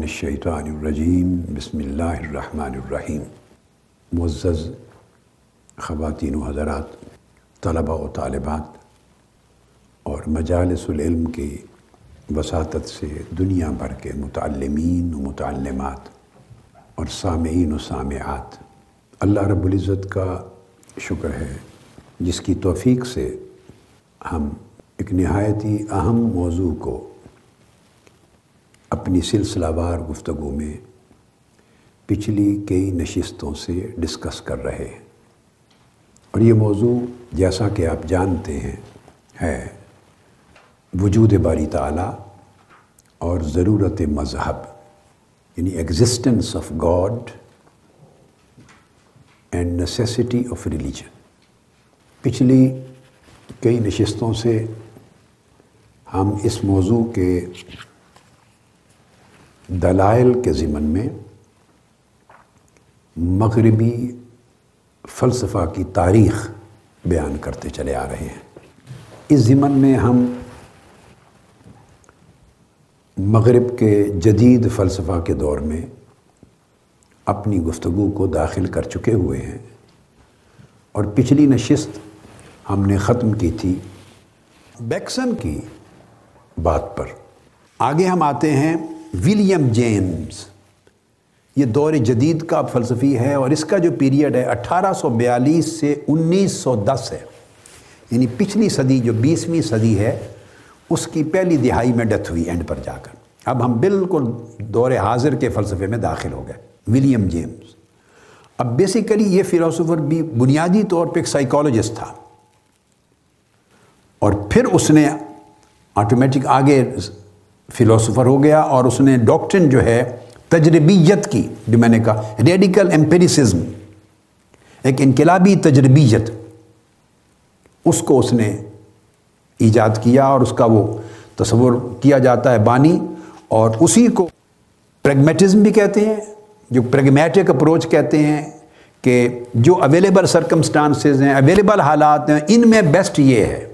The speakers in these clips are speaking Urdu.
من الشیطان الرجیم، بسم اللہ الرحمن الرحیم۔ معزز خواتین و حضرات، طلبہ و طالبات اور مجالس العلم کی وساطت سے دنیا بھر کے متعلمین و متعلمات اور سامعین و سامعات، اللہ رب العزت کا شکر ہے، جس کی توفیق سے ہم ایک نہایتی اہم موضوع کو اپنی سلسلہ وار گفتگو میں پچھلی کئی نشستوں سے ڈسکس کر رہے ہیں۔ اور یہ موضوع جیسا کہ آپ جانتے ہیں، ہے وجود باری تعالیٰ اور ضرورت مذہب یعنی existence of God and necessity of religion پچھلی کئی نشستوں سے ہم اس موضوع کے دلائل کے ضمن میں مغربی فلسفہ کی تاریخ بیان کرتے چلے آ رہے ہیں۔ اس ضمن میں ہم مغرب کے جدید فلسفہ کے دور میں اپنی گفتگو کو داخل کر چکے ہوئے ہیں۔ اور پچھلی نشست ہم نے ختم کی تھی بیکسن کی بات پر۔ آگے ہم آتے ہیں ولیم جیمز. یہ دور جدید کا فلسفی ہے اور اس کا جو پیریڈ ہے اٹھارہ سو بیالیس سے انیس سو دس ہے. یعنی پچھلی صدی جو بیسویں صدی ہے، اس کی پہلی دہائی میں ڈیتھ ہوئی اینڈ پر جا کر. اب ہم بالکل دور حاضر کے فلسفے میں داخل ہو گئے ولیم جیمز. اب بیسیکلی یہ فلاسفر بھی بنیادی طور پہ ایک سائیکالوجسٹ تھا. اور پھر اس نے آٹومیٹک آگے فلاسفر ہو گیا اور اس نے ڈاکٹرن جو ہے تجربیت کی، جو میں نے کہا ریڈیکل ایمپیریسزم ایک انقلابی تجربیت، اس کو اس نے ایجاد کیا اور اس کا وہ تصور کیا جاتا ہے بانی اور اسی کو پریگمیٹزم بھی کہتے ہیں، جو پریگمیٹک اپروچ کہتے ہیں کہ جو اویلیبل سرکمسٹانسز ہیں اویلیبل حالات ہیں، ان میں بیسٹ یہ ہے۔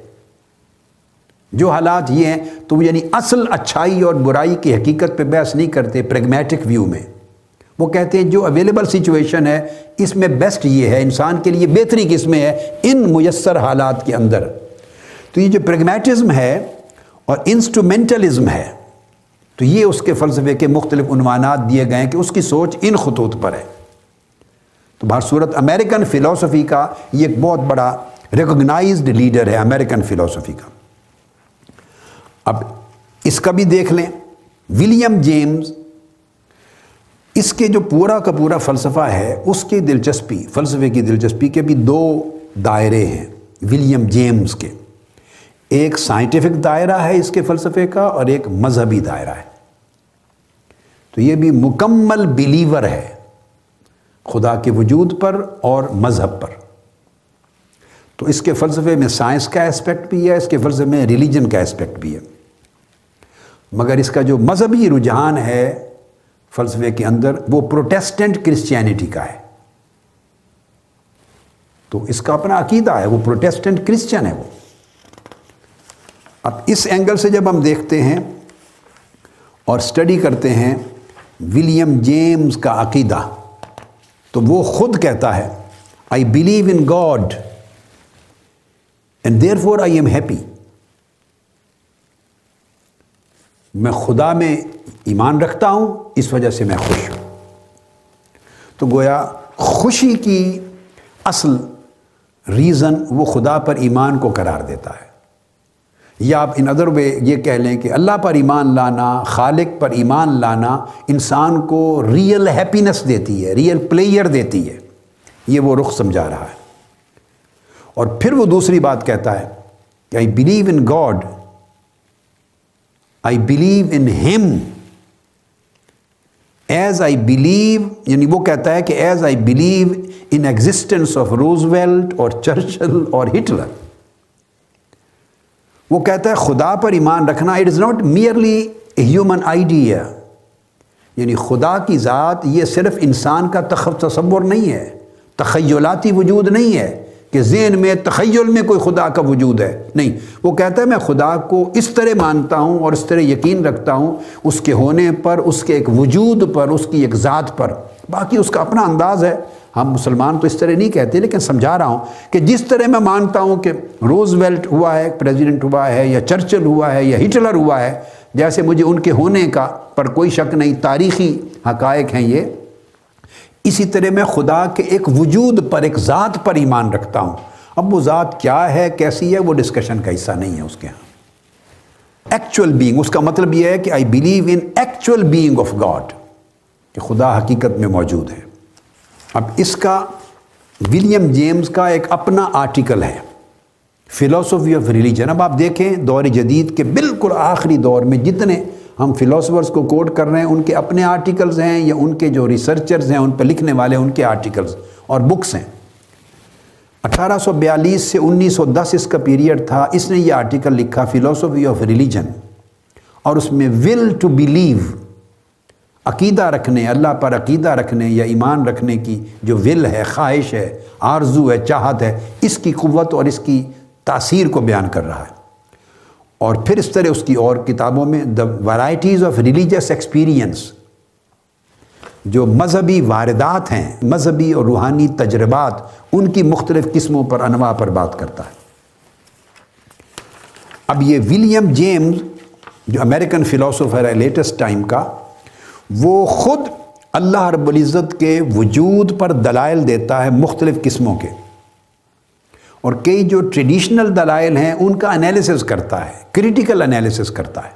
جو حالات یہ ہیں تو وہ یعنی اصل اچھائی اور برائی کی حقیقت پہ بحث نہیں کرتے پریگمیٹک ویو میں۔ وہ کہتے ہیں جو اویلیبل سچویشن ہے، اس میں بیسٹ یہ ہے، انسان کے لیے بہتری کس میں ہے؟ ان میسر حالات کے اندر۔ تو یہ جو پریگمیٹزم ہے اور انسٹرومنٹلزم ہے، تو یہ اس کے فلسفے کے مختلف عنوانات دیے گئے ہیں کہ اس کی سوچ ان خطوط پر ہے۔ تو بہر صورت امریکن فلاسفی کا یہ ایک بہت بڑا ریکگنائزڈ لیڈر ہے امریکن فلاسفی کا۔ اب اس کا بھی دیکھ لیں۔ ولیم جیمز، اس کے جو پورا کا پورا فلسفہ ہے، اس کی دلچسپی، فلسفے کی دلچسپی کے بھی دو دائرے ہیں، ولیم جیمز کے۔ ایک سائنٹیفک دائرہ ہے اس کے فلسفے کا اور ایک مذہبی دائرہ ہے۔ تو یہ بھی مکمل بلیور ہے، خدا کے وجود پر اور مذہب پر۔ تو اس کے فلسفے میں سائنس کا اسپیکٹ بھی ہے، اس کے فلسفے میں ریلیجن کا اسپیکٹ بھی ہے۔ مگر اس کا جو مذہبی رجحان ہے فلسفے کے اندر، وہ پروٹیسٹنٹ کرسچینٹی کا ہے۔ تو اس کا اپنا عقیدہ ہے، وہ پروٹیسٹنٹ کرسچن ہے وہ۔ اب اس اینگل سے جب ہم دیکھتے ہیں اور اسٹڈی کرتے ہیں ولیم جیمز کا عقیدہ، تو وہ خود کہتا ہے I believe in God and therefore I am happy میں خدا میں ایمان رکھتا ہوں، اس وجہ سے میں خوش ہوں۔ تو گویا خوشی کی اصل ریزن وہ خدا پر ایمان کو قرار دیتا ہے۔ یا آپ ان ادر وے یہ کہہ لیں کہ اللہ پر ایمان لانا، خالق پر ایمان لانا انسان کو ریئل ہیپینس دیتی ہے ریئل پلیئر دیتی ہے۔ یہ وہ رخ سمجھا رہا ہے۔ اور پھر وہ دوسری بات کہتا ہے کہ I believe in God I believe in him as I believe یعنی وہ کہتا ہے کہ as I believe in existence of Roosevelt اور چرچل اور ہٹلر وہ کہتا ہے خدا پر ایمان رکھنا it is not merely a human idea یعنی خدا کی ذات یہ صرف انسان کا تصور نہیں ہے، تخیلاتی وجود نہیں ہے۔ کہ ذہن میں تخیل میں کوئی خدا کا وجود ہے۔ نہیں، وہ کہتا ہے میں خدا کو اس طرح مانتا ہوں اور اس طرح یقین رکھتا ہوں، اس کے ہونے پر، اس کے ایک وجود پر، اس کی ایک ذات پر۔ باقی اس کا اپنا انداز ہے۔ ہم مسلمان تو اس طرح نہیں کہتے، لیکن سمجھا رہا ہوں کہ جس طرح میں مانتا ہوں کہ روز ویلٹ ہوا ہے، پریزیڈنٹ ہوا ہے یا چرچل ہوا ہے یا ہٹلر ہوا ہے، جیسے مجھے ان کے ہونے کا پر کوئی شک نہیں، تاریخی حقائق ہیں یہ۔ اسی طرح میں خدا کے ایک وجود پر، ایک ذات پر ایمان رکھتا ہوں۔ اب وہ ذات کیا ہے، کیسی ہے، وہ ڈسکشن کا حصہ نہیں ہے اس کے ہاں۔ ایکچوئل بینگ اس کا مطلب یہ ہے کہ I believe in actual being of God کہ خدا حقیقت میں موجود ہے۔ اب اس کا ولیم جیمز کا ایک اپنا آرٹیکل ہے۔ فلاسفی آف ریلیجن اب آپ دیکھیں دور جدید کے بالکل آخری دور میں جتنے ہم فلاسفرز کو کوٹ کر رہے ہیں، ان کے اپنے آرٹیکلز ہیں یا ان کے جو ریسرچرز ہیں، ان پہ لکھنے والے ان کے آرٹیکلز اور بکس ہیں۔ اٹھارہ سو بیالیس سے انیس سو دس اس کا پیریڈ تھا، اس نے یہ آرٹیکل لکھا فلاسفی آف ریلیجن اور اس میں ول ٹو بلیو عقیدہ رکھنے، اللہ پر عقیدہ رکھنے یا ایمان رکھنے کی جو ول ہے، خواہش ہے، آرزو ہے، چاہت ہے، اس کی قوت اور اس کی تاثیر کو بیان کر رہا ہے۔ اور پھر اس طرح اس کی اور کتابوں میں the varieties of religious experience جو مذہبی واردات ہیں، مذہبی اور روحانی تجربات، ان کی مختلف قسموں پر انواع پر بات کرتا ہے۔ اب یہ ولیم جیمز جو امریکن فلاسفر ہے لیٹسٹ ٹائم کا، وہ خود اللہ رب العزت کے وجود پر دلائل دیتا ہے مختلف قسموں کے۔ اور کئی جو ٹریڈیشنل دلائل ہیں، ان کا انالیسس کرتا ہے کریٹیکل انالیسس کرتا ہے۔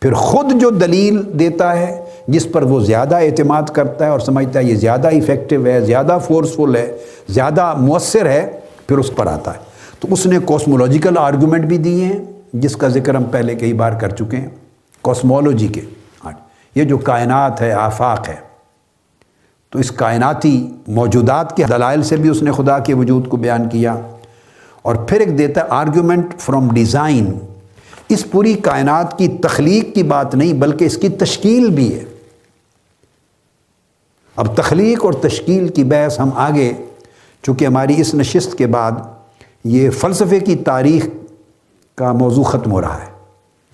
پھر خود جو دلیل دیتا ہے، جس پر وہ زیادہ اعتماد کرتا ہے اور سمجھتا ہے یہ زیادہ افیکٹو ہے، زیادہ فورسفل ہے، زیادہ مؤثر ہے، پھر اس پر آتا ہے۔ تو اس نے کوسمولوجیکل آرگومنٹ بھی دیے ہیں، جس کا ذکر ہم پہلے کئی بار کر چکے ہیں۔ کوسمولوجی کے۔ یہ جو کائنات ہے، آفاق ہے۔ تو اس کائناتی موجودات کے دلائل سے بھی اس نے خدا کے وجود کو بیان کیا اور پھر ایک دیتا ہے آرگومنٹ فرام ڈیزائن اس پوری کائنات کی تخلیق کی بات نہیں، بلکہ اس کی تشکیل بھی ہے۔ اب تخلیق اور تشکیل کی بحث ہم آگے، چونکہ ہماری اس نشست کے بعد یہ فلسفے کی تاریخ کا موضوع ختم ہو رہا ہے۔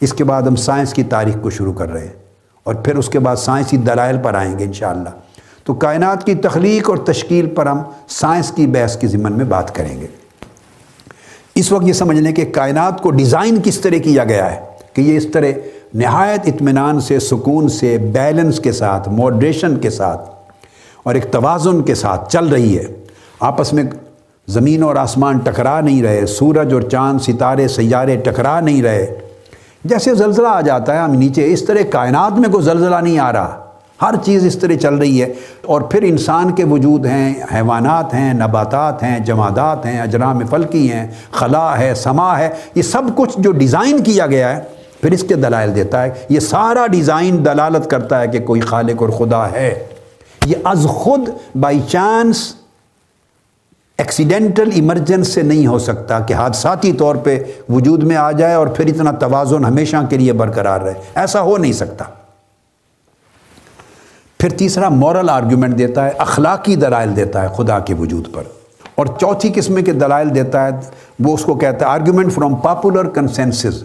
اس کے بعد ہم سائنس کی تاریخ کو شروع کر رہے ہیں اور پھر اس کے بعد سائنسی دلائل پر آئیں گے انشاءاللہ۔ تو کائنات کی تخلیق اور تشکیل پر ہم سائنس کی بحث کے ضمن میں بات کریں گے۔ اس وقت یہ سمجھنے کہ کائنات کو ڈیزائن کس طرح کیا گیا ہے کہ یہ اس طرح نہایت اطمینان سے، سکون سے، بیلنس کے ساتھ موڈریشن کے ساتھ اور ایک توازن کے ساتھ چل رہی ہے۔ آپس میں زمین اور آسمان ٹکرا نہیں رہے، سورج اور چاند، ستارے، سیارے ٹکرا نہیں رہے۔ جیسے زلزلہ آ جاتا ہے، ہم نیچے اس طرح کائنات میں کوئی زلزلہ نہیں آ رہا۔ ہر چیز اس طرح چل رہی ہے اور پھر انسان کے وجود ہیں، حیوانات ہیں، نباتات ہیں، جمادات ہیں، اجرام فلکی ہیں، خلا ہے، سما ہے، یہ سب کچھ جو ڈیزائن کیا گیا ہے، پھر اس کے دلائل دیتا ہے۔ یہ سارا ڈیزائن دلالت کرتا ہے کہ کوئی خالق اور خدا ہے۔ یہ از خود بائی چانس ایکسیڈنٹل ایمرجنس سے نہیں ہو سکتا کہ حادثاتی طور پہ وجود میں آ جائے اور پھر اتنا توازن ہمیشہ کے لیے برقرار رہے۔ ایسا ہو نہیں سکتا۔ پھر تیسرا مورل آرگومنٹ دیتا ہے، اخلاقی دلائل دیتا ہے خدا کے وجود پر۔ اور چوتھی قسم کے دلائل دیتا ہے، وہ اس کو کہتا ہے آرگومنٹ فرام پاپولر کنسنسز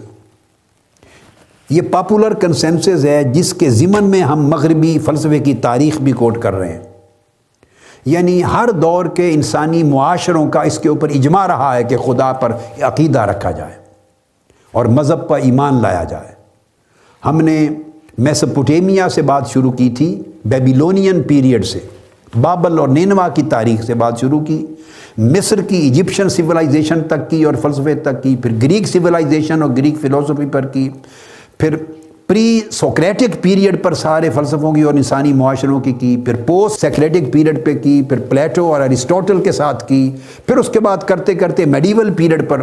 یہ پاپولر کنسنسز ہے جس کے ضمن میں ہم مغربی فلسفے کی تاریخ بھی کوٹ کر رہے ہیں۔ یعنی ہر دور کے انسانی معاشروں کا اس کے اوپر اجماع رہا ہے کہ خدا پر عقیدہ رکھا جائے اور مذہب پر ایمان لایا جائے۔ ہم نے میسپوٹیمیا سے بات شروع کی تھی۔ بیبیلونین پیریڈ سے، بابل اور نینوا کی تاریخ سے بات شروع کی، مصر کی ایجپشن سویلائزیشن تک کی اور فلسفے تک کی، پھر گریک سویلائزیشن اور گریک فلسفی پر کی، پھر پری سوکریٹک پیریڈ پر سارے فلسفوں کی اور انسانی معاشروں کی کی، پھر پوسٹ سیکریٹک پیریڈ پہ کی، پھر پلیٹو اور ارسٹوٹل کے ساتھ کی، پھر اس کے بعد کرتے کرتے میڈیول پیریڈ پر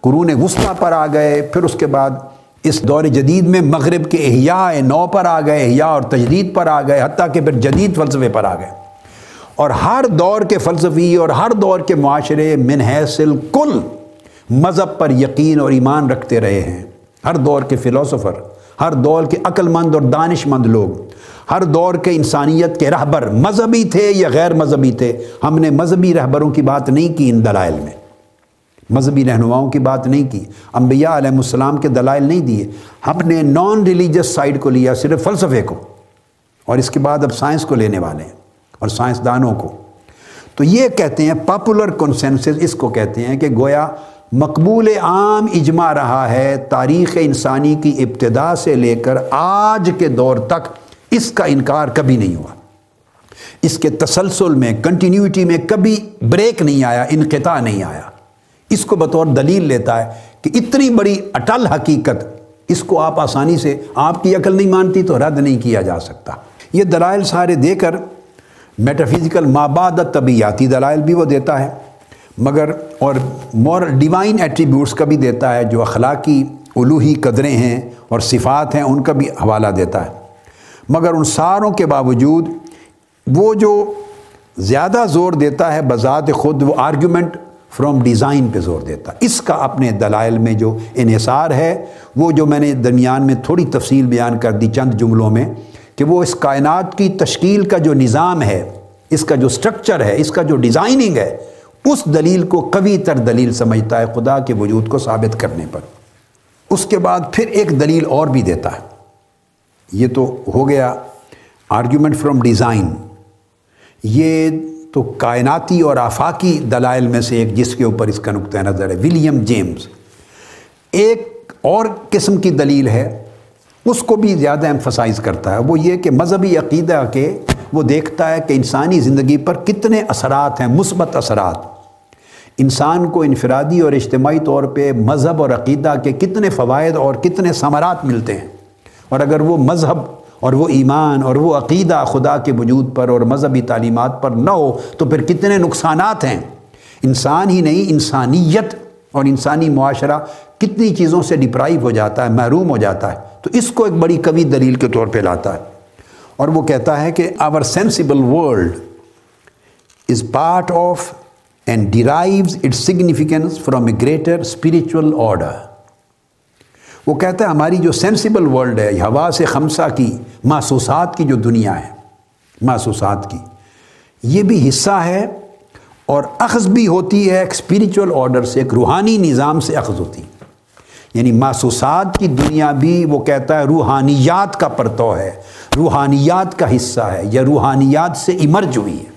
قرون وسطی پر آ گئے، پھر اس کے بعد اس دور جدید میں مغرب کے احیاء نو پر آ گئے، احیاء اور تجدید پر آ گئے، حتیٰ کہ پھر جدید فلسفے پر آ گئے۔ اور ہر دور کے فلسفی اور ہر دور کے معاشرے منحص کل مذہب پر یقین اور ایمان رکھتے رہے ہیں۔ ہر دور کے فلسفر، ہر دور کے عقل مند اور دانش مند لوگ، ہر دور کے انسانیت کے رہبر مذہبی تھے یا غیر مذہبی تھے، ہم نے مذہبی رہبروں کی بات نہیں کی ان دلائل میں۔ مذہبی رہنماؤں کی بات نہیں کی، انبیاء علیہ السلام کے دلائل نہیں دیے۔ ہم نے نان ریلیجس سائڈ کو لیا صرف فلسفے کو، اور اس کے بعد اب سائنس کو لینے والے ہیں، اور سائنسدانوں کو۔ تو یہ کہتے ہیں پاپولر کنسنسس اس کو کہتے ہیں کہ گویا مقبول عام اجماع رہا ہے تاریخ انسانی کی ابتدا سے لے کر آج کے دور تک۔ اس کا انکار کبھی نہیں ہوا۔ اس کے تسلسل میں کنٹینیوٹی میں کبھی بریک نہیں آیا، انقطاع نہیں آیا۔ اس کو بطور دلیل لیتا ہے کہ اتنی بڑی اٹل حقیقت اس کو آپ آسانی سے آپ کی عقل نہیں مانتی تو رد نہیں کیا جا سکتا۔ یہ دلائل سارے دے کر میٹافیزیکل ماباد طبیعتی دلائل بھی وہ دیتا ہے، مگر اور مور ڈیوائن ایٹریبیوٹس کا بھی دیتا ہے جو اخلاقی الوحی قدریں ہیں اور صفات ہیں ان کا بھی حوالہ دیتا ہے۔ مگر ان ساروں کے باوجود وہ جو زیادہ زور دیتا ہے بذات خود وہ آرگیومنٹ فرام ڈیزائن پہ زور دیتا۔ اس کا اپنے دلائل میں جو انحصار ہے، وہ جو میں نے درمیان میں تھوڑی تفصیل بیان کر دی چند جملوں میں، کہ وہ اس کائنات کی تشکیل کا جو نظام ہے، اس کا جو سٹرکچر ہے، اس کا جو ڈیزائننگ ہے، اس دلیل کو قوی تر دلیل سمجھتا ہے خدا کے وجود کو ثابت کرنے پر۔ اس کے بعد پھر ایک دلیل اور بھی دیتا ہے۔ یہ تو ہو گیا آرگیومنٹ فرام ڈیزائن یہ تو کائناتی اور آفاقی دلائل میں سے ایک جس کے اوپر اس کا نقطۂ نظر ہے، ولیم جیمز۔ ایک اور قسم کی دلیل ہے، اس کو بھی زیادہ ایمفسائز کرتا ہے، وہ یہ کہ مذہبی عقیدہ کے وہ دیکھتا ہے کہ انسانی زندگی پر کتنے اثرات ہیں، مثبت اثرات۔ انسان کو انفرادی اور اجتماعی طور پہ مذہب اور عقیدہ کے کتنے فوائد اور کتنے ثمرات ملتے ہیں۔ اور اگر وہ مذہب اور وہ ایمان اور وہ عقیدہ خدا کے وجود پر اور مذہبی تعلیمات پر نہ ہو تو پھر کتنے نقصانات ہیں؟ انسان ہی نہیں، انسانیت اور انسانی معاشرہ کتنی چیزوں سے ڈپرائیو ہو جاتا ہے، محروم ہو جاتا ہے، تو اس کو ایک بڑی کبھی دلیل کے طور پہ لاتا ہے۔ اور وہ کہتا ہے کہ our sensible world is part of and derives it significance from a greater spiritual order وہ کہتا ہے ہماری جو سینسیبل ورلڈ ہے، ہوا سے خمسہ کی، محسوسات کی جو دنیا ہے، محسوسات کی۔ یہ بھی حصہ ہے اور اخذ بھی ہوتی ہے، ایک اسپریچول آرڈر سے، ایک روحانی نظام سے اخذ ہوتی۔ یعنی محسوسات کی دنیا بھی وہ کہتا ہے روحانیات کا پرتو ہے، روحانیات کا حصہ ہے، یا روحانیات سے ایمرج ہوئی ہے۔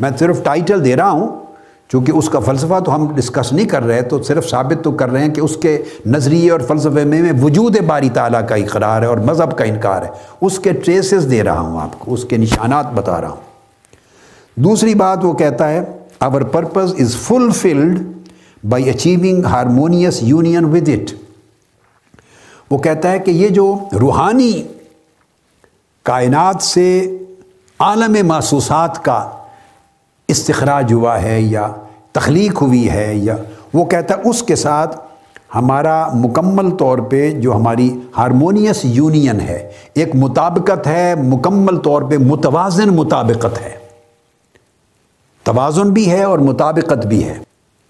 میں صرف ٹائٹل دے رہا ہوں۔ چونکہ اس کا فلسفہ تو ہم ڈسکس نہیں کر رہے، تو صرف ثابت تو کر رہے ہیں کہ اس کے نظریے اور فلسفے میں میں وجود باری تعالیٰ کا اقرار ہے اور مذہب کا انکار ہے۔ اس کے ٹریسز دے رہا ہوں آپ کو، اس کے نشانات بتا رہا ہوں۔ دوسری بات وہ کہتا ہے our purpose is fulfilled by achieving harmonious union with it وہ کہتا ہے کہ یہ جو روحانی کائنات سے عالم محسوسات کا استخراج ہوا ہے یا تخلیق ہوئی ہے یا وہ کہتا ہے اس کے ساتھ ہمارا مکمل طور پہ جو ہماری ہارمونیس یونین ہے، ایک مطابقت ہے، مکمل طور پہ متوازن مطابقت ہے۔ توازن بھی ہے اور مطابقت بھی ہے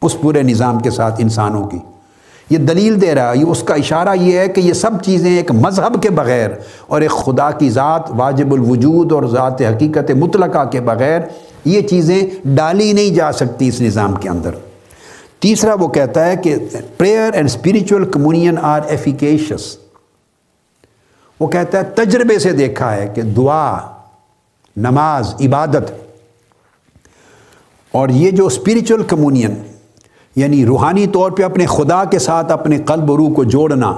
اس پورے نظام کے ساتھ انسانوں کی۔ یہ دلیل دے رہا ہے اس کا اشارہ یہ ہے کہ یہ سب چیزیں ایک مذہب کے بغیر اور ایک خدا کی ذات واجب الوجود اور ذات حقیقت مطلقہ کے بغیر یہ چیزیں ڈالی نہیں جا سکتی اس نظام کے اندر۔ تیسرا وہ کہتا ہے کہ prayer and spiritual communion are efficacious وہ کہتا ہے تجربے سے دیکھا ہے کہ دعا، نماز، عبادت، اور یہ جو اسپریچول کمونین یعنی روحانی طور پہ اپنے خدا کے ساتھ اپنے قلب و روح کو جوڑنا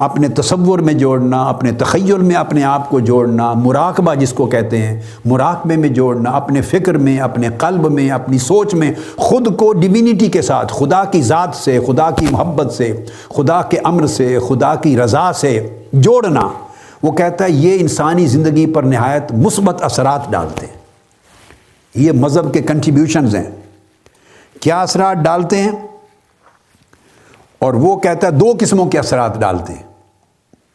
اپنے تصور میں جوڑنا، اپنے تخیل میں اپنے آپ کو جوڑنا، مراقبہ جس کو کہتے ہیں، مراقبے میں جوڑنا، اپنے فکر میں، اپنے قلب میں، اپنی سوچ میں، خود کو ڈیوینٹی کے ساتھ، خدا کی ذات سے، خدا کی محبت سے، خدا کے امر سے، خدا کی رضا سے جوڑنا۔ وہ کہتا ہے، یہ انسانی زندگی پر نہایت مثبت اثرات ڈالتے ہیں۔ یہ مذہب کے کنٹریبیوشنز ہیں۔ کیا اثرات ڈالتے ہیں؟ اور وہ کہتا ہے، دو قسموں کے اثرات ڈالتے ہیں۔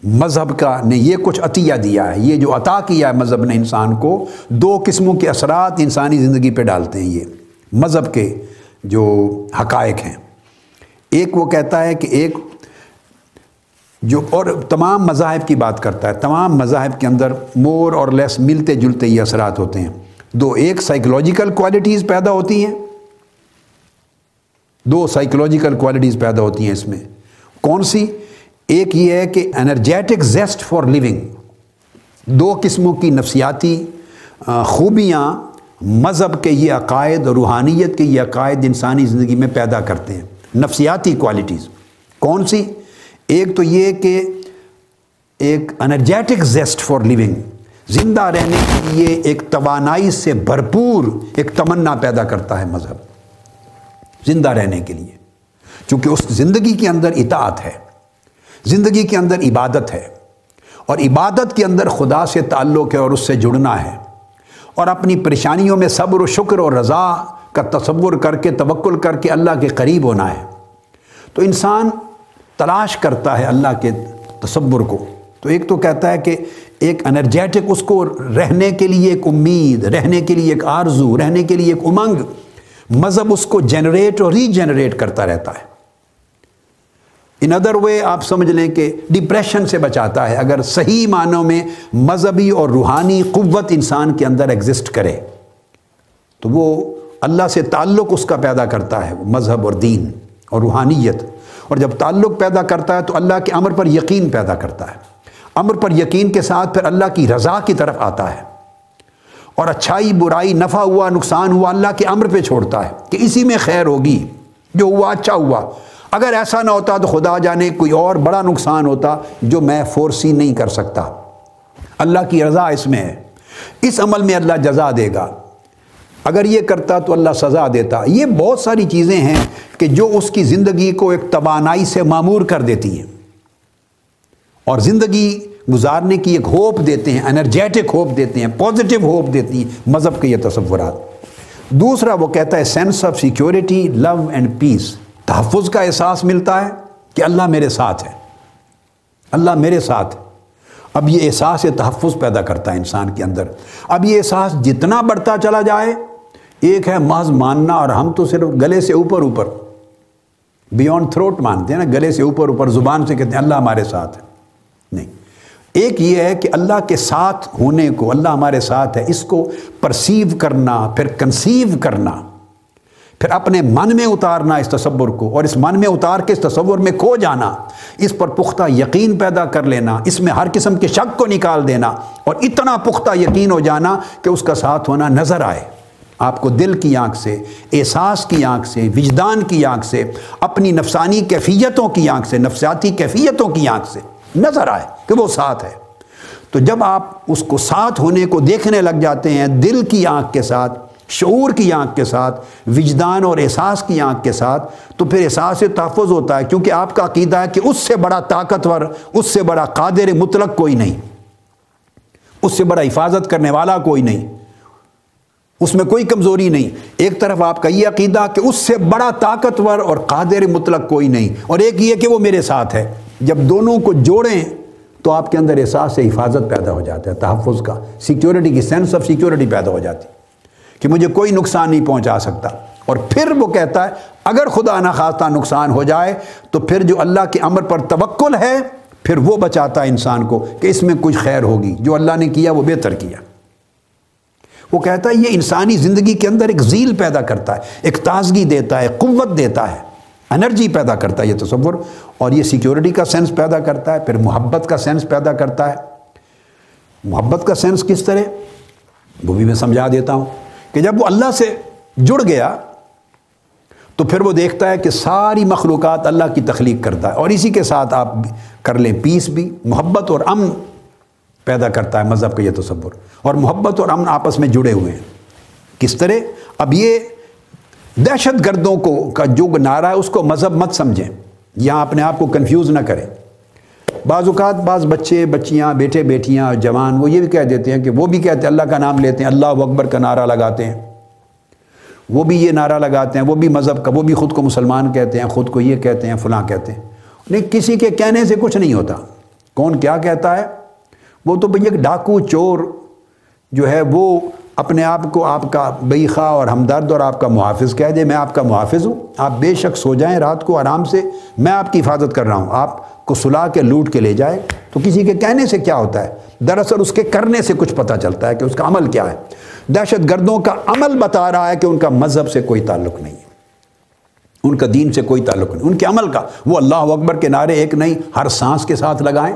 مذہب کا نے یہ کچھ عطیہ دیا ہے، یہ جو عطا کیا ہے مذہب نے انسان کو، دو قسموں کے اثرات انسانی زندگی پہ ڈالتے ہیں یہ۔ مذہب کے جو حقائق ہیں۔ ایک وہ کہتا ہے کہ ایک جو اور تمام مذاہب کی بات کرتا ہے، تمام مذاہب کے اندر مور اور لیس ملتے جلتے یہ اثرات ہوتے ہیں۔ دو، ایک سائیکلوجیکل کوالٹیز پیدا ہوتی ہیں۔ دو سائیکلوجیکل کوالٹیز پیدا ہوتی ہیں اس میں۔ کون سی؟ ایک یہ ہے کہ انرجیٹک زیسٹ فار لیونگ، دو قسموں کی نفسیاتی خوبیاں مذہب کے یہ عقائد اور روحانیت کے یہ عقائد انسانی زندگی میں پیدا کرتے ہیں، نفسیاتی کوالٹیز کون سی؟ ایک تو یہ کہ ایک انرجیٹک زیسٹ فار لیونگ، زندہ رہنے کے لیے ایک توانائی سے بھرپور ایک تمنا پیدا کرتا ہے مذہب، زندہ رہنے کے لیے۔ چونکہ اس زندگی کے اندر اطاعت ہے۔ زندگی کے اندر عبادت ہے اور عبادت کے اندر خدا سے تعلق ہے اور اس سے جڑنا ہے اور اپنی پریشانیوں میں صبر و شکر اور رضا کا تصور کر کے، توکل کر کے اللہ کے قریب ہونا ہے۔ تو انسان تلاش کرتا ہے اللہ کے تصور کو۔ تو ایک تو کہتا ہے کہ ایک انرجیٹک اس کو رہنے کے لیے ایک امید، رہنے کے لیے ایک آرزو، رہنے کے لیے ایک امنگ، مذہب اس کو جنریٹ اور ری جنریٹ کرتا رہتا ہے۔ ان ادر وے آپ سمجھ لیں کہ ڈپریشن سے بچاتا ہے۔ اگر صحیح معنوں میں مذہبی اور روحانی قوت انسان کے اندر ایگزسٹ کرے، تو وہ اللہ سے تعلق اس کا پیدا کرتا ہے، مذہب اور دین اور روحانیت۔ اور جب تعلق پیدا کرتا ہے، تو اللہ کے امر پر یقین پیدا کرتا ہے۔ امر پر یقین کے ساتھ پھر اللہ کی رضا کی طرف آتا ہے۔ اور اچھائی، برائی، نفع ہوا، نقصان ہوا، اللہ کے امر پہ چھوڑتا ہے کہ اسی میں خیر ہوگی۔ جو ہوا اچھا ہوا۔ اگر ایسا نہ ہوتا تو خدا جانے کوئی اور بڑا نقصان ہوتا جو میں فورسی نہیں کر سکتا۔ اللہ کی رضا اس میں ہے۔ اس عمل میں اللہ جزا دے گا۔ اگر یہ کرتا تو اللہ سزا دیتا۔ یہ بہت ساری چیزیں ہیں کہ جو اس کی زندگی کو ایک توانائی سے معمور کر دیتی ہیں۔ اور زندگی گزارنے کی ایک ہوپ دیتے ہیں، انرجیٹک ہوپ دیتے ہیں پازیٹیو ہوپ دیتی ہیں مذہب کے یہ تصورات۔ دوسرا وہ کہتا ہے sense of security love and peace تحفظ کا احساس ملتا ہے کہ اللہ میرے ساتھ ہے۔ اللہ میرے ساتھ ہے۔ اب یہ احساس تحفظ پیدا کرتا ہے انسان کے اندر۔ اب یہ احساس جتنا بڑھتا چلا جائے، ایک ہے محض ماننا اور ہم تو صرف گلے سے اوپر اوپر بیونڈ تھروٹ مانتے ہیں نا، گلے سے اوپر اوپر، زبان سے کہتے ہیں اللہ ہمارے ساتھ ہے۔ نہیں۔ ایک یہ ہے کہ اللہ کے ساتھ ہونے کو، اللہ ہمارے ساتھ ہے، اس کو پرسیو کرنا، پھر کنسیو کرنا۔ پھر اپنے من میں اتارنا اس تصور کو اور اس من میں اتار کے اس تصور میں کھو جانا، اس پر پختہ یقین پیدا کر لینا، اس میں ہر قسم کے شک کو نکال دینا اور اتنا پختہ یقین ہو جانا کہ اس کا ساتھ ہونا نظر آئے۔ آپ کو دل کی آنکھ سے، احساس کی آنکھ سے، وجدان کی آنکھ سے، اپنی نفسانی کیفیتوں کی آنکھ سے، نفسیاتی کیفیتوں کی آنکھ سے نظر آئے کہ وہ ساتھ ہے۔ تو جب آپ اس کو ساتھ ہونے کو دیکھنے لگ جاتے ہیں، دل کی آنکھ کے ساتھ شعور کی آنکھ کے ساتھ، وجدان اور احساس کی آنکھ کے ساتھ، تو پھر احساس تحفظ ہوتا ہے، کیونکہ آپ کا عقیدہ ہے کہ اس سے بڑا طاقتور، اس سے بڑا قادر مطلق کوئی نہیں۔ اس سے بڑا حفاظت کرنے والا کوئی نہیں۔ اس میں کوئی کمزوری نہیں۔ ایک طرف آپ کا یہ عقیدہ کہ اس سے بڑا طاقتور اور قادر مطلق کوئی نہیں۔ اور ایک یہ کہ وہ میرے ساتھ ہے۔ جب دونوں کو جوڑیں، تو آپ کے اندر احساس سے حفاظت پیدا ہو جاتا ہے، تحفظ کا سیکیورٹی کی سینس آف سیکیورٹی پیدا ہو جاتی کہ مجھے کوئی نقصان نہیں پہنچا سکتا۔ اور پھر وہ کہتا ہے، اگر خدا نخواستہ نقصان ہو جائے، تو پھر جو اللہ کے امر پر توکل ہے، پھر وہ بچاتا ہے انسان کو کہ اس میں کچھ خیر ہوگی۔ جو اللہ نے کیا، وہ بہتر کیا۔ وہ کہتا ہے، یہ انسانی زندگی کے اندر ایک ذیل پیدا کرتا ہے، ایک تازگی دیتا ہے، قوت دیتا ہے، انرجی پیدا کرتا ہے یہ تصور۔ اور یہ سیکیورٹی کا سینس پیدا کرتا ہے، پھر محبت کا سینس پیدا کرتا ہے۔ محبت کا سینس کس طرح؟ وہ بھی میں سمجھا دیتا ہوں۔ کہ جب وہ اللہ سے جڑ گیا تو پھر وہ دیکھتا ہے کہ ساری مخلوقات اللہ کی تخلیق کرتا ہے اور اسی کے ساتھ آپ کر لیں پیس بھی، محبت اور امن پیدا کرتا ہے مذہب کا یہ تصور۔ اور محبت اور امن آپس میں جڑے ہوئے ہیں۔ کس طرح؟ اب یہ دہشت گردوں کو کا جو نعرہ ہے، اس کو مذہب مت سمجھیں۔ یہاں اپنے آپ کو کنفیوز نہ کریں۔ بعض اوقات بعض بچے، بچیاں، بیٹے، بیٹیاں، جوان، وہ یہ بھی کہہ دیتے ہیں کہ وہ بھی کہتے ہیں، اللہ کا نام لیتے ہیں، اللہ اکبر کا نعرہ لگاتے ہیں۔ وہ بھی یہ نعرہ لگاتے ہیں، وہ بھی مذہب کا، وہ بھی خود کو مسلمان کہتے ہیں، خود کو یہ کہتے ہیں، فلاں کہتے ہیں۔ نہیں، کسی کے کہنے سے کچھ نہیں ہوتا۔ کون کیا کہتا ہے؟ وہ تو بھئی ایک ڈاکو چور جو ہے، وہ اپنے آپ کو آپ کا بئی خواہ اور ہمدرد اور آپ کا محافظ کہہ دے، میں آپ کا محافظ ہوں۔ آپ بے شک سو جائیں رات کو آرام سے، میں آپ کی حفاظت کر رہا ہوں۔ آپ کو سلا کے لوٹ کے لے جائے تو کسی کے کہنے سے کیا ہوتا ہے؟ دراصل اس کے کرنے سے کچھ پتہ چلتا ہے کہ اس کا عمل کیا ہے۔ دہشت گردوں کا عمل بتا رہا ہے کہ ان کا مذہب سے کوئی تعلق نہیں ہے۔ ان کا دین سے کوئی تعلق نہیں۔ ان کے عمل کا۔ وہ اللہ اکبر کے نعرے ایک نہیں، ہر سانس کے ساتھ لگائیں۔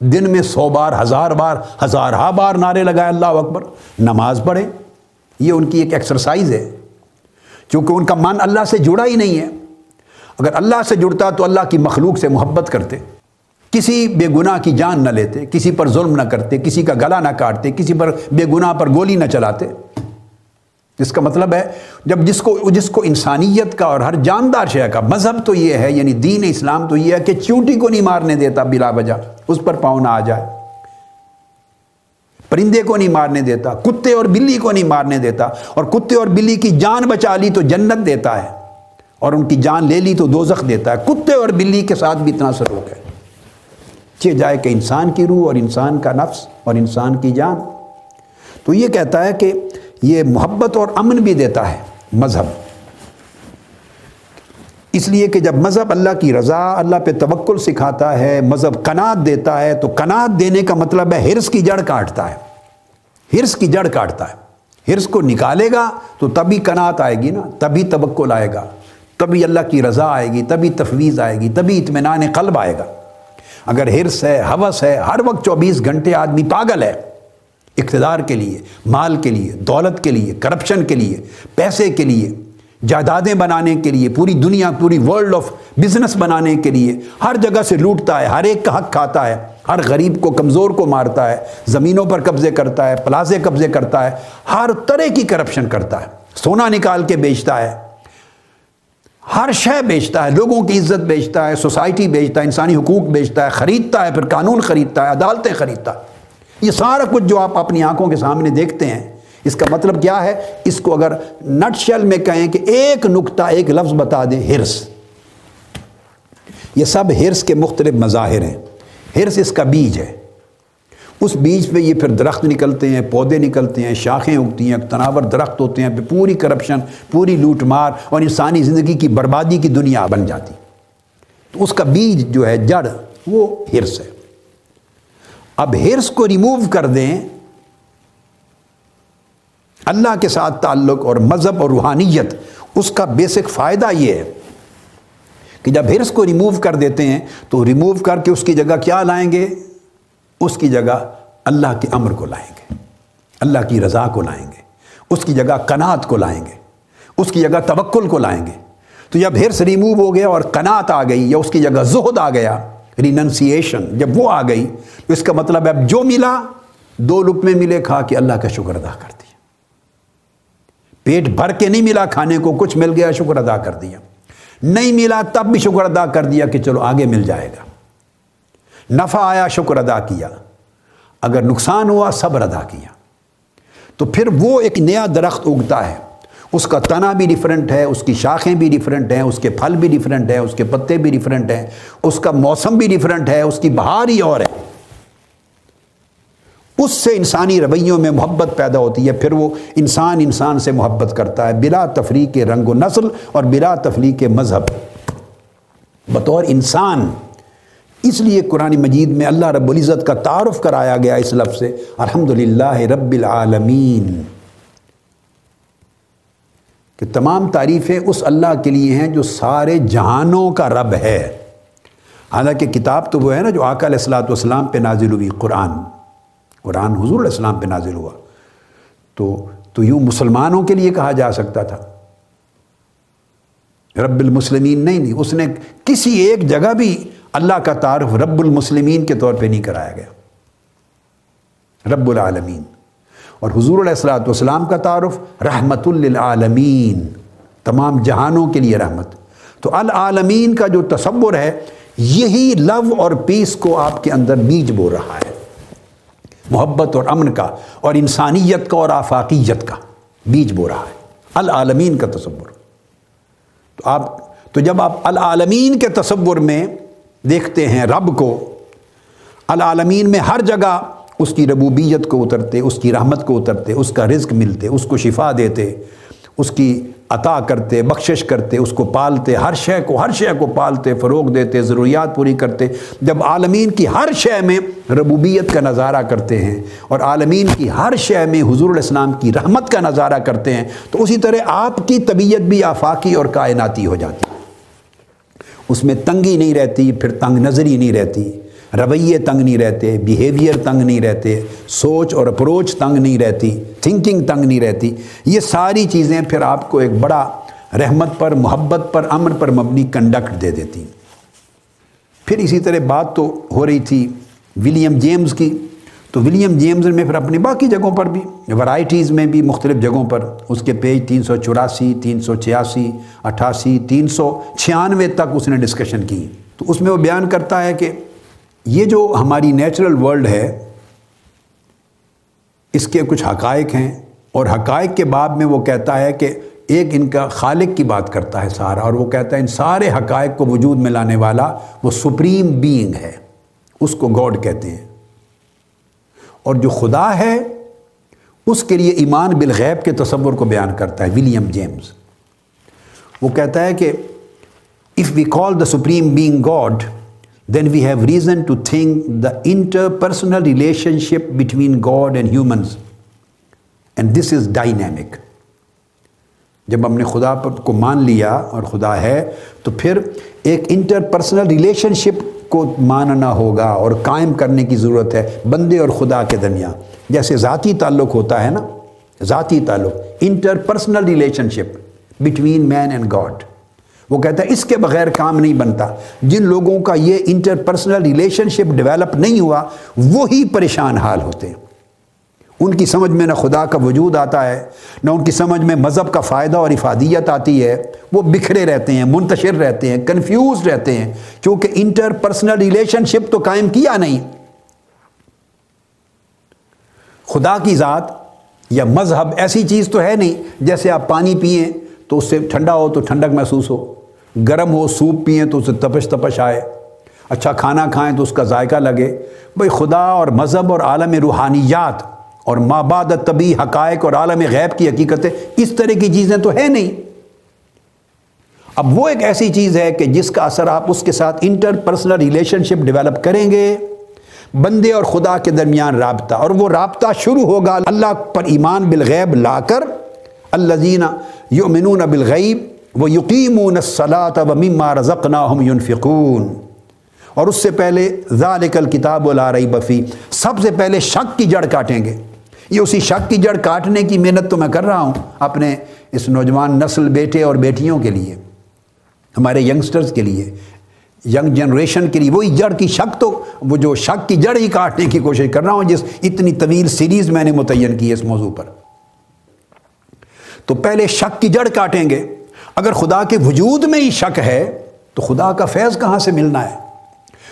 دن میں سو بار، ہزار بار ہزار ہا بار نعرے لگائے اللہ اکبر۔ نماز پڑھے یہ ان کی ایک ایکسرسائز ہے۔ چونکہ ان کا من اللہ سے جڑا ہی نہیں ہے۔ اگر اللہ سے جڑتا تو اللہ کی مخلوق سے محبت کرتے۔ کسی بے گناہ کی جان نہ لیتے، کسی پر ظلم نہ کرتے، کسی کا گلا نہ کاٹتے، کسی پر بے گناہ پر گولی نہ چلاتے۔ جس کا مطلب ہے، جب جس کو جس کو انسانیت کا اور ہر جاندار شے کا مذہب تو یہ ہے یعنی دین اسلام تو یہ ہے کہ چونٹی کو نہیں مارنے دیتا بلا وجہ، اس پر پاؤں نہ آ جائے۔ پرندے کو نہیں مارنے دیتا، کتے اور بلی کو نہیں مارنے دیتا، اور کتے اور بلی کی جان بچا لی تو جنت دیتا ہے۔ اور ان کی جان لے لی تو دوزخ دیتا ہے۔ کتے اور بلی کے ساتھ بھی اتنا سلوک ہے۔ چے جائے کہ انسان کی روح اور انسان کا نفس اور انسان کی جان۔ تو یہ کہتا ہے کہ یہ محبت اور امن بھی دیتا ہے مذہب۔ اس لیے کہ جب مذہب اللہ کی رضا، اللہ پہ توکل سکھاتا ہے، مذہب کنات دیتا ہے، تو کنات دینے کا مطلب ہے ہرس کی جڑ کاٹتا ہے۔ ہرس کی جڑ کاٹتا ہے۔ ہرس کو نکالے گا تو تبھی کنات آئے گی نا، تبھی توکل آئے گا۔ تبھی اللہ کی رضا آئے گی، تبھی تفویض آئے گی، تبھی اطمینان قلب آئے گا۔ اگر ہرس ہے حوث ہے، ہر وقت چوبیس گھنٹے آدمی پاگل ہے، اقتدار کے لیے، مال کے لیے، دولت کے لیے کرپشن کے لیے، پیسے کے لیے، جائیدادیں بنانے کے لیے، پوری دنیا، پوری ورلڈ آف بزنس بنانے کے لیے، ہر جگہ سے لوٹتا ہے، ہر ایک کا حق کھاتا ہے، ہر غریب کو کمزور کو مارتا ہے، زمینوں پر قبضے کرتا ہے، پلازے قبضے کرتا ہے، ہر طرح کی کرپشن کرتا ہے۔ سونا نکال کے بیچتا ہے۔ ہر شے بیچتا ہے، لوگوں کی عزت بیچتا ہے، سوسائٹی بیچتا ہے، انسانی حقوق بیچتا ہے، خریدتا ہے، پھر قانون خریدتا ہے، عدالتیں خریدتا ہے۔ یہ سارا کچھ جو آپ اپنی آنکھوں کے سامنے دیکھتے ہیں، اس کا مطلب کیا ہے؟ اس کو اگر نٹ شل میں کہیں کہ ایک نقطہ، ایک لفظ بتا دیں، ہرس۔ یہ سب ہرس کے مختلف مظاہر ہیں۔ ہرس اس کا بیج ہے۔ اس بیج پہ یہ پھر درخت نکلتے ہیں، پودے نکلتے ہیں، شاخیں اگتی ہیں، تناور درخت ہوتے ہیں پھر پوری کرپشن پوری لوٹ مار اور انسانی زندگی کی بربادی کی دنیا بن جاتی۔ تو اس کا بیج جو ہے، جڑ، وہ ہرس ہے۔ اب ہرس کو ریموو کر دیں، اللہ کے ساتھ تعلق اور مذہب اور روحانیت، اس کا بیسک فائدہ یہ ہے کہ جب ہرس کو ریموو کر دیتے ہیں، تو ریموو کر کے اس کی جگہ کیا لائیں گے؟ اس کی جگہ اللہ کے امر کو لائیں گے، اللہ کی رضا کو لائیں گے، اس کی جگہ کنات کو لائیں گے، اس کی جگہ توکل کو لائیں گے۔ تو جب ہرس ریموو ہو گیا اور کنات آ گئی یا اس کی جگہ زہد آ گیا ریننسیشن جب وہ آ گئی، تو اس کا مطلب ہے اب جو ملا، دو لکمے ملے کھا کے اللہ کا شکر ادا کر دیا۔ پیٹ بھر کے نہیں ملا کھانے کو، کچھ مل گیا، شکر ادا کر دیا۔ نہیں ملا تب بھی شکر ادا کر دیا کہ چلو آگے مل جائے گا۔ نفع آیا، شکر ادا کیا۔ اگر نقصان ہوا، صبر ادا کیا۔ تو پھر وہ ایک نیا درخت اگتا ہے۔ اس کا تنا بھی ڈیفرنٹ ہے، اس کی شاخیں بھی ڈیفرنٹ ہیں، اس کے پھل بھی ڈیفرنٹ ہیں، اس کے پتے بھی ڈیفرنٹ ہیں۔ اس کا موسم بھی ڈیفرنٹ ہے، اس کی بہار ہی اور ہے۔ اس سے انسانی رویوں میں محبت پیدا ہوتی ہے، پھر وہ انسان انسان سے محبت کرتا ہے۔ بلا تفریح کے رنگ و نسل اور بلا تفریح کے مذہب۔ بطور انسان اس لیے قرآن مجید میں اللہ رب العزت کا تعارف کرایا گیا اس لفظ سے الحمد رب العالمین۔ کہ تمام تعریفیں اس اللہ کے لیے ہیں جو سارے جہانوں کا رب ہے۔ حالانکہ کتاب تو وہ ہے نا جو آقا علیہ السلاۃ والسلام پہ نازل ہوئی، قرآن۔ قرآن حضور علیہ السلام پہ نازل ہوا۔ تو تو یوں مسلمانوں کے لیے کہا جا سکتا تھا۔ رب المسلمین نہیں نہیں، اس نے کسی ایک جگہ بھی اللہ کا تعارف رب المسلمین کے طور پہ نہیں کرایا گیا۔ رب العالمین۔ اور حضور علیہ السلاۃ والسلام کا تعارف رحمت للعالمین۔ تمام جہانوں کے لیے رحمت۔ تو العالمین کا جو تصور ہے، یہی لو اور پیس کو آپ کے اندر بیج بو رہا ہے۔ محبت اور امن کا اور انسانیت کا اور آفاقیت کا بیج بو رہا ہے۔ العالمین کا تصور۔ تو آپ تو جب آپ العالمین کے تصور میں دیکھتے ہیں رب کو۔ العالمین میں ہر جگہ اس کی ربوبیت کو اترتے، اس کی رحمت کو اترتے، اس کا رزق ملتے، اس کو شفا دیتے، اس کی عطا کرتے، بخشش کرتے، اس کو پالتے، ہر شے کو، ہر شے کو پالتے، فروغ دیتے، ضروریات پوری کرتے۔ جب عالمین کی ہر شے میں ربوبیت کا نظارہ کرتے ہیں اور عالمین کی ہر شے میں حضور الاسلام کی رحمت کا نظارہ کرتے ہیں، تو اسی طرح آپ کی طبیعت بھی آفاقی اور کائناتی ہو جاتی۔ ہے اس میں تنگی نہیں رہتی، پھر تنگ نظری نہیں رہتی، رویے تنگ نہیں رہتے بیہیویئر تنگ نہیں رہتے، سوچ اور اپروچ تنگ نہیں رہتی تھنکنگ تنگ نہیں رہتی۔ یہ ساری چیزیں پھر آپ کو ایک بڑا رحمت پر، محبت پر امن پر مبنی کنڈکٹ دے دیتی۔ پھر اسی طرح بات تو ہو رہی تھی ولیم جیمز کی۔ تو ولیم جیمز میں پھر اپنی باقی جگہوں پر بھی ورائٹیز میں بھی مختلف جگہوں پر اس کے پیج تین سو چوراسی، تین سو چھیاسی، اٹھاسی، تین سو چھیانوے تک اس نے ڈسکشن کی۔ تو اس میں وہ بیان کرتا ہے کہ یہ جو ہماری نیچرل ورلڈ ہے، اس کے کچھ حقائق ہیں اور حقائق کے بعد میں وہ کہتا ہے کہ ایک ان کا خالق کی بات کرتا ہے سارا اور وہ کہتا ہے ان سارے حقائق کو وجود میں لانے والا وہ سپریم بینگ ہے۔ اس کو گاڈ کہتے ہیں۔ اور جو خدا ہے، اس کے لیے ایمان بالغیب کے تصور کو بیان کرتا ہے، ولیم جیمز۔ وہ کہتا ہے کہ if we call the supreme being God then we have reason to think the interpersonal relationship between God and humans and this is dynamic جب ہم نے خدا پر کو مان لیا اور خدا ہے، تو پھر ایک انٹر پرسنل ریلیشن شپ کو ماننا ہوگا اور قائم کرنے کی ضرورت ہے بندے اور خدا کے درمیان۔ جیسے ذاتی تعلق ہوتا ہے نا، ذاتی تعلق interpersonal relationship between man and God وہ کہتا ہے، اس کے بغیر کام نہیں بنتا۔ جن لوگوں کا یہ interpersonal relationship develop نہیں ہوا، وہی پریشان حال ہوتے ہیں۔ ان کی سمجھ میں نہ خدا کا وجود آتا ہے، نہ ان کی سمجھ میں مذہب کا فائدہ اور افادیت آتی ہے۔ وہ بکھرے رہتے ہیں، منتشر رہتے ہیں کنفیوز رہتے ہیں۔ کیونکہ انٹر پرسنل ریلیشن شپ تو قائم کیا نہیں۔ خدا کی ذات یا مذہب ایسی چیز تو ہے نہیں، جیسے آپ پانی پئیں تو اس سے ٹھنڈا ہو تو ٹھنڈک محسوس ہو۔ گرم ہو سوپ پئیں تو اسے تپش تپش آئے۔ اچھا کھانا کھائیں تو اس کا ذائقہ لگے۔ بھئی خدا اور مذہب اور عالم روحانیات اور ماباد طبی حقائق اور عالم غیب کی حقیقتیں، اس طرح کی چیزیں تو ہے نہیں۔ اب وہ ایک ایسی چیز ہے کہ جس کا اثر آپ اس کے ساتھ interpersonal relationship develop کریں گے، بندے اور خدا کے درمیان رابطہ، اور وہ رابطہ شروع ہوگا اللہ پر ایمان بالغیب لا کر۔ اللہ زینہ یؤمنون بالغیب وہ یقیمون الصلاۃ و مما رزقناہم ينفقون۔ اور اس سے پہلے ذالک الکتاب لا ریب فی سب سے پہلے شک کی جڑ کاٹیں گے۔ یہ اسی شک کی جڑ کاٹنے کی محنت تو میں کر رہا ہوں اپنے اس نوجوان نسل بیٹے اور بیٹیوں کے لیے، ہمارے ینگسٹرز کے لیے ینگ جنریشن کے لیے۔ وہی جڑ کی شک تو، وہ جو شک کی جڑ ہی کاٹنے کی کوشش کر رہا ہوں، جس اتنی طویل سیریز میں نے متعین کی ہے اس موضوع پر۔ تو پہلے شک کی جڑ کاٹیں گے۔ اگر خدا کے وجود میں ہی شک ہے، تو خدا کا فیض کہاں سے ملنا ہے؟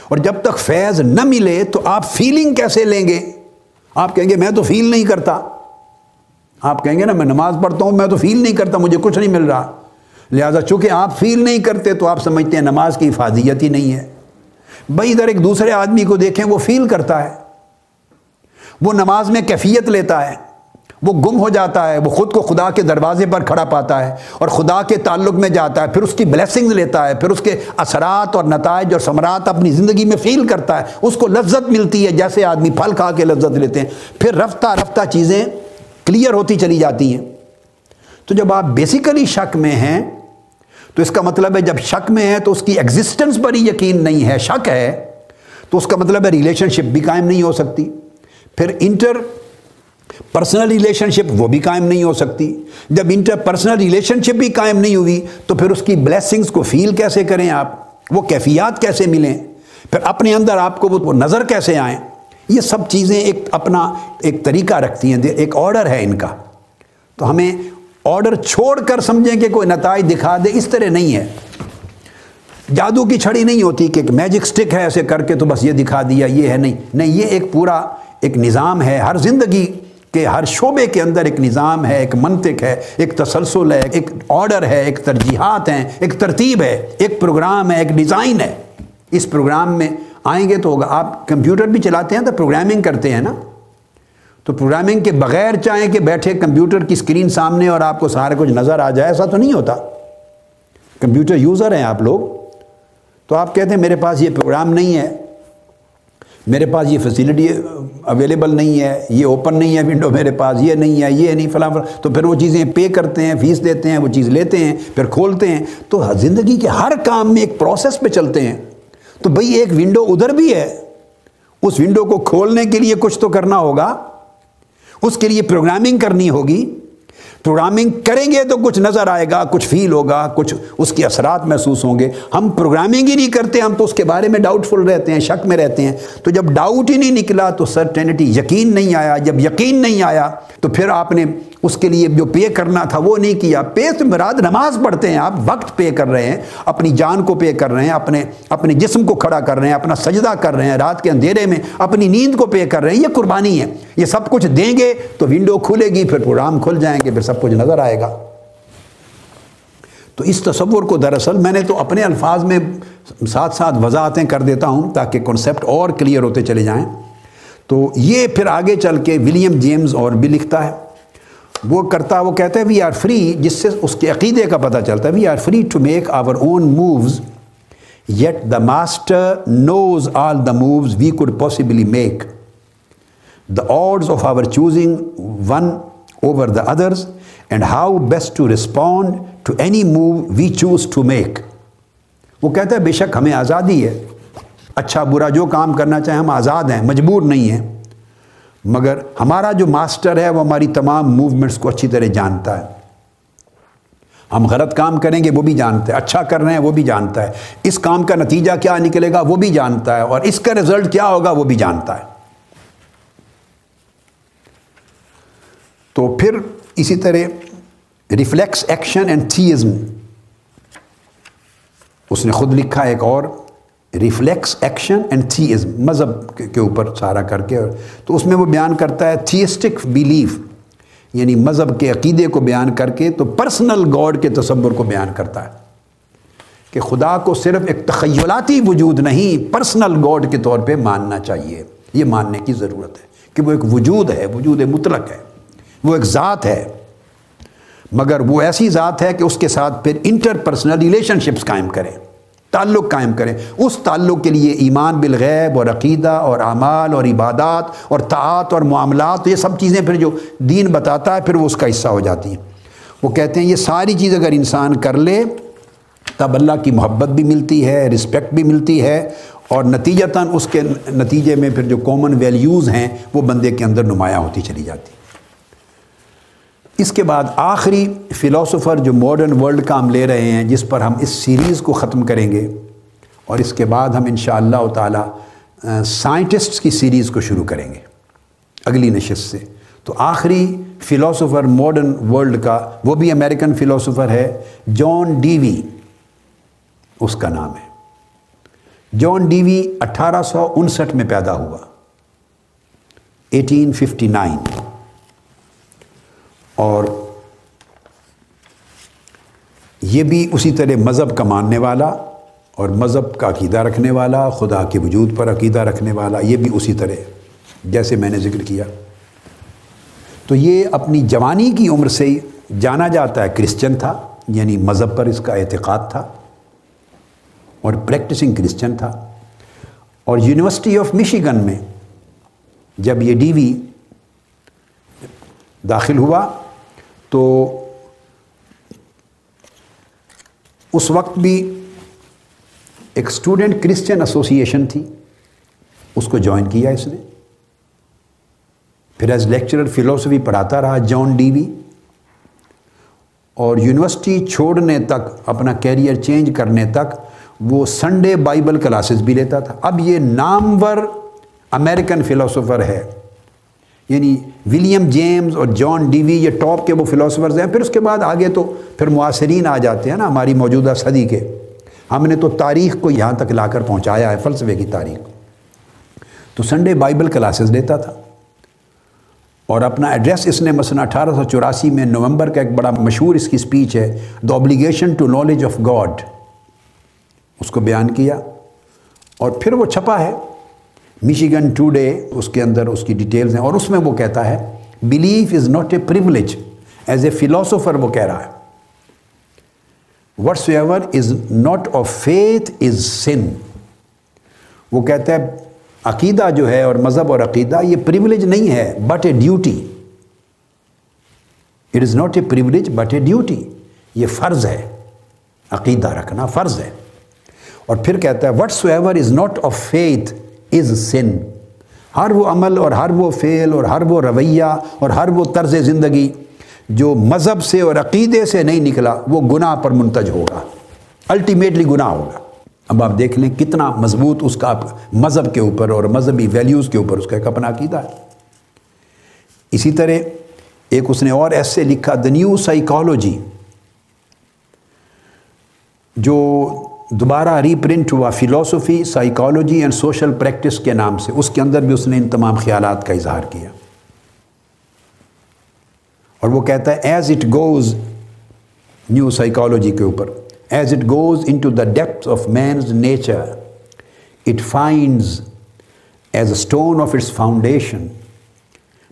اور جب تک فیض نہ ملے، تو آپ فیلنگ کیسے لیں گے؟ آپ کہیں گے، میں تو فیل نہیں کرتا۔ آپ کہیں گے نا، میں نماز پڑھتا ہوں، میں تو فیل نہیں کرتا، مجھے کچھ نہیں مل رہا۔ لہٰذا چونکہ آپ فیل نہیں کرتے تو آپ سمجھتے ہیں نماز کی حفاظیت ہی نہیں ہے۔ بھائی ادھر ایک دوسرے آدمی کو دیکھیں، وہ فیل کرتا ہے۔ وہ نماز میں کیفیت لیتا ہے۔ وہ گم ہو جاتا ہے، وہ خود کو خدا کے دروازے پر کھڑا پاتا ہے اور خدا کے تعلق میں جاتا ہے، پھر اس کی بلیسنگ لیتا ہے، پھر اس کے اثرات اور نتائج اور ثمرات اپنی زندگی میں فیل کرتا ہے۔ اس کو لذت ملتی ہے، جیسے آدمی پھل کھا کے لذت لیتے ہیں۔ پھر رفتہ رفتہ چیزیں کلیئر ہوتی چلی جاتی ہیں۔ تو جب آپ بیسیکلی شک میں ہیں، تو اس کا مطلب ہے جب شک میں ہے تو اس کی ایگزسٹنس پر ہی یقین نہیں ہے، شک ہے تو اس کا مطلب ہے ریلیشن شپ بھی قائم نہیں ہو سکتی۔ پھر انٹر پرسنل ریلیشن شپ وہ بھی قائم نہیں ہو سکتی۔ جب انٹر پرسنل ریلیشن شپ بھی قائم نہیں ہوئی، تو پھر اس کی بلیسنگز کو فیل کیسے کریں آپ؟ وہ کیفیات کیسے ملیں؟ پھر اپنے اندر آپ کو وہ نظر کیسے آئیں؟ یہ سب چیزیں ایک اپنا ایک طریقہ رکھتی ہیں۔ ایک آرڈر ہے ان کا۔ تو ہمیں آرڈر چھوڑ کر سمجھیں کہ کوئی نتائج دکھا دے، اس طرح نہیں ہے۔ جادو کی چھڑی نہیں ہوتی کہ ایک میجک سٹک ہے، ایسے کر کے تو بس یہ دکھا دیا، یہ ہے نہیں۔ نہیں، یہ ایک پورا ایک نظام ہے۔ ہر زندگی کہ ہر شعبے کے اندر ایک نظام ہے، ایک منطق ہے، ایک تسلسل ہے، ایک آرڈر ہے، ایک ترجیحات ہیں، ایک ترتیب ہے، ایک پروگرام ہے، ایک ڈیزائن ہے۔ اس پروگرام میں آئیں گے تو ہوگا۔ آپ کمپیوٹر بھی چلاتے ہیں تو پروگرامنگ کرتے ہیں نا؟ تو پروگرامنگ کے بغیر چاہیں کہ بیٹھے کمپیوٹر کی اسکرین سامنے اور آپ کو سارے کچھ نظر آ جائے، ایسا تو نہیں ہوتا۔ کمپیوٹر یوزر ہیں آپ لوگ۔ تو آپ کہتے ہیں میرے پاس یہ پروگرام نہیں ہے۔ میرے پاس یہ فیسلٹی اویلیبل نہیں ہے، یہ اوپن نہیں ہے ونڈو میرے پاس، یہ نہیں ہے، یہ نہیں، فلاں تو پھر وہ چیزیں پے کرتے ہیں فیس دیتے ہیں، وہ چیز لیتے ہیں، پھر کھولتے ہیں۔ تو زندگی کے ہر کام میں ایک پروسیس پہ چلتے ہیں۔ تو بھئی ایک ونڈو ادھر بھی ہے، اس ونڈو کو کھولنے کے لیے کچھ تو کرنا ہوگا، اس کے لیے پروگرامنگ کرنی ہوگی۔ پروگرامنگ کریں گے تو کچھ نظر آئے گا، کچھ فیل ہوگا، کچھ اس کے اثرات محسوس ہوں گے۔ ہم پروگرامنگ ہی نہیں کرتے، ہم تو اس کے بارے میں ڈاؤٹ فل رہتے ہیں، شک میں رہتے ہیں۔ تو جب ڈاؤٹ ہی نہیں نکلا تو سرٹینٹی یقین نہیں آیا۔ جب یقین نہیں آیا تو پھر آپ نے اس کے لیے جو پے کرنا تھا وہ نہیں کیا۔ پے تو مراد نماز پڑھتے ہیں، آپ وقت پے کر رہے ہیں، اپنی جان کو پے کر رہے ہیں، اپنے اپنے جسم کو کھڑا کر رہے ہیں، اپنا سجدہ کر رہے ہیں، رات کے اندھیرے میں اپنی نیند کو پے کر رہے ہیں۔ یہ قربانی ہے، یہ سب کچھ دیں گے تو ونڈو کھلے گی، پھر پروگرام کھل جائیں گے، پھر سب کچھ نظر آئے گا۔ تو اس تصور کو دراصل میں نے تو اپنے الفاظ میں ساتھ ساتھ وضاحتیں کر دیتا ہوں تاکہ کنسیپٹ اور کلیئر ہوتے چلے جائیں۔ تو یہ پھر آگے چل کے ولیم جیمز اور بھی لکھتا ہے۔ وہ کرتا، وہ کہتا ہے وی آر فری جس سے اس کے عقیدے کا پتہ چلتا ہے۔ We are free to make our own moves yet the master knows all the moves we could possibly make the odds of our choosing one over the others and how best to respond to any move we choose to make وہ کہتا ہے، بے شک ہمیں آزادی ہے۔ اچھا برا جو کام کرنا چاہیں ہم آزاد ہیں، مجبور نہیں ہیں۔ مگر ہمارا جو ماسٹر ہے، وہ ہماری تمام موومنٹس کو اچھی طرح جانتا ہے۔ ہم غلط کام کریں گے، وہ بھی جانتا ہے۔ اچھا کر رہے ہیں، وہ بھی جانتا ہے۔ اس کام کا نتیجہ کیا نکلے گا، وہ بھی جانتا ہے۔ اور اس کا رزلٹ کیا ہوگا، وہ بھی جانتا ہے۔ تو پھر اسی طرح ریفلیکس ایکشن اینڈ تھیزم اس نے خود لکھا ایک اور ریفلیکس ایکشن اینڈ تھیزم مذہب کے اوپر سارا کر کے۔ تو اس میں وہ بیان کرتا ہے تھیسٹک بیلیف یعنی مذہب کے عقیدے کو بیان کر کے تو پرسنل گاڈ کے تصور کو بیان کرتا ہے۔ کہ خدا کو صرف ایک تخیلاتی وجود نہیں پرسنل گاڈ کے طور پہ ماننا چاہیے۔ یہ ماننے کی ضرورت ہے کہ وہ ایک وجود ہے، وجود مطلق ہے۔ وہ ایک ذات ہے۔ مگر وہ ایسی ذات ہے کہ اس کے ساتھ پھر انٹر پرسنل ریلیشن شپس قائم کریں، تعلق قائم کریں۔ اس تعلق کے لیے ایمان بالغیب اور عقیدہ اور اعمال اور عبادات اور طاعت اور معاملات، یہ سب چیزیں پھر جو دین بتاتا ہے، پھر وہ اس کا حصہ ہو جاتی ہیں۔ وہ کہتے ہیں یہ ساری چیز اگر انسان کر لے، تب اللہ کی محبت بھی ملتی ہے رسپیکٹ بھی ملتی ہے اور نتیجتاً اس کے نتیجے میں پھر جو کامن ویلیوز ہیں، وہ بندے کے اندر نمایاں ہوتی چلی جاتی۔ اس کے بعد آخری فلاسفر جو ماڈرن ورلڈ کا ہم لے رہے ہیں، جس پر ہم اس سیریز کو ختم کریں گے۔ اور اس کے بعد ہم انشاءاللہ اللہ تعالیٰ سائنٹسٹ کی سیریز کو شروع کریں گے۔ اگلی نشست سے۔ تو آخری فلاسفر ماڈرن ورلڈ کا، وہ بھی امریکن فلاسفر ہے جان ڈی وی اس کا نام ہے۔ جان ڈی وی اٹھارہ سو انسٹھ میں پیدا ہوا۔ ایٹین ففٹی نائن اور یہ بھی اسی طرح مذہب کا ماننے والا اور مذہب کا عقیدہ رکھنے والا، خدا کے وجود پر عقیدہ رکھنے والا، یہ بھی اسی طرح جیسے میں نے ذکر کیا۔ تو یہ اپنی جوانی کی عمر سے جانا جاتا ہے کرسچن تھا یعنی مذہب پر اس کا اعتقاد تھا اور پریکٹسنگ کرسچن تھا۔ اور یونیورسٹی آف مشیگن میں جب یہ ڈی وی داخل ہوا تو اس وقت بھی ایک اسٹوڈنٹ کرسچن ایسوسیشن تھی، اس کو جوائن کیا اس نے۔ پھر ایز لیکچرر فلوسفی پڑھاتا رہا جان ڈی وی اور یونیورسٹی چھوڑنے تک، اپنا کیریئر چینج کرنے تک، وہ سنڈے بائبل کلاسز بھی لیتا تھا۔ اب یہ نامور امریکن فلاسفر ہے۔ یعنی ولیم جیمز اور جان ڈی وی یہ ٹاپ کے وہ فلاسفرز ہیں۔ پھر اس کے بعد آگے تو پھر معاصرین آ جاتے ہیں نا ہماری موجودہ صدی کے۔ ہم نے تو تاریخ کو یہاں تک لا کر پہنچایا ہے، فلسفے کی تاریخ تو سنڈے بائبل کلاسز لیتا تھا۔ اور اپنا ایڈریس اس نے مثلا اٹھارہ سو چوراسی میں نومبر کا ایک بڑا مشہور اس کی اسپیچ ہے the obligation to knowledge of God اس کو بیان کیا۔ اور پھر وہ چھپا ہے۔ مشیگن ٹوڈے اس کے اندر اس کی ڈیٹیلز ہیں اور اس میں وہ کہتا ہے belief is not a privilege as a philosopher وہ کہہ رہا ہے whatsoever is not of faith is sin وہ کہتا ہے عقیدہ جو ہے اور مذہب اور عقیدہ یہ پریولیج نہیں ہے but a duty it is not a privilege but a duty یہ فرض ہے عقیدہ رکھنا فرض ہے اور پھر کہتا ہے whatsoever is not of faith is sin ہر وہ عمل اور ہر وہ فعل اور ہر وہ رویہ اور ہر وہ طرز زندگی جو مذہب سے اور عقیدے سے نہیں نکلا، وہ گناہ پر منتج ہوگا۔ الٹیمیٹلی گناہ ہوگا۔ اب آپ دیکھ لیں کتنا مضبوط اس کا مذہب کے اوپر اور مذہبی ویلیوز کے اوپر اس کا ایک اپنا عقیدہ ہے۔ اسی طرح ایک اس نے اور ایسے لکھا دا نیو سائیکالوجی جو دوبارہ ری پرنٹ ہوا philosophy psychology and social practice کے نام سے۔ اس کے اندر بھی اس نے ان تمام خیالات کا اظہار کیا۔ اور وہ کہتا ہے as it goes new psychology کے اوپر۔ As it goes into the depth of man's nature it finds as a stone of its foundation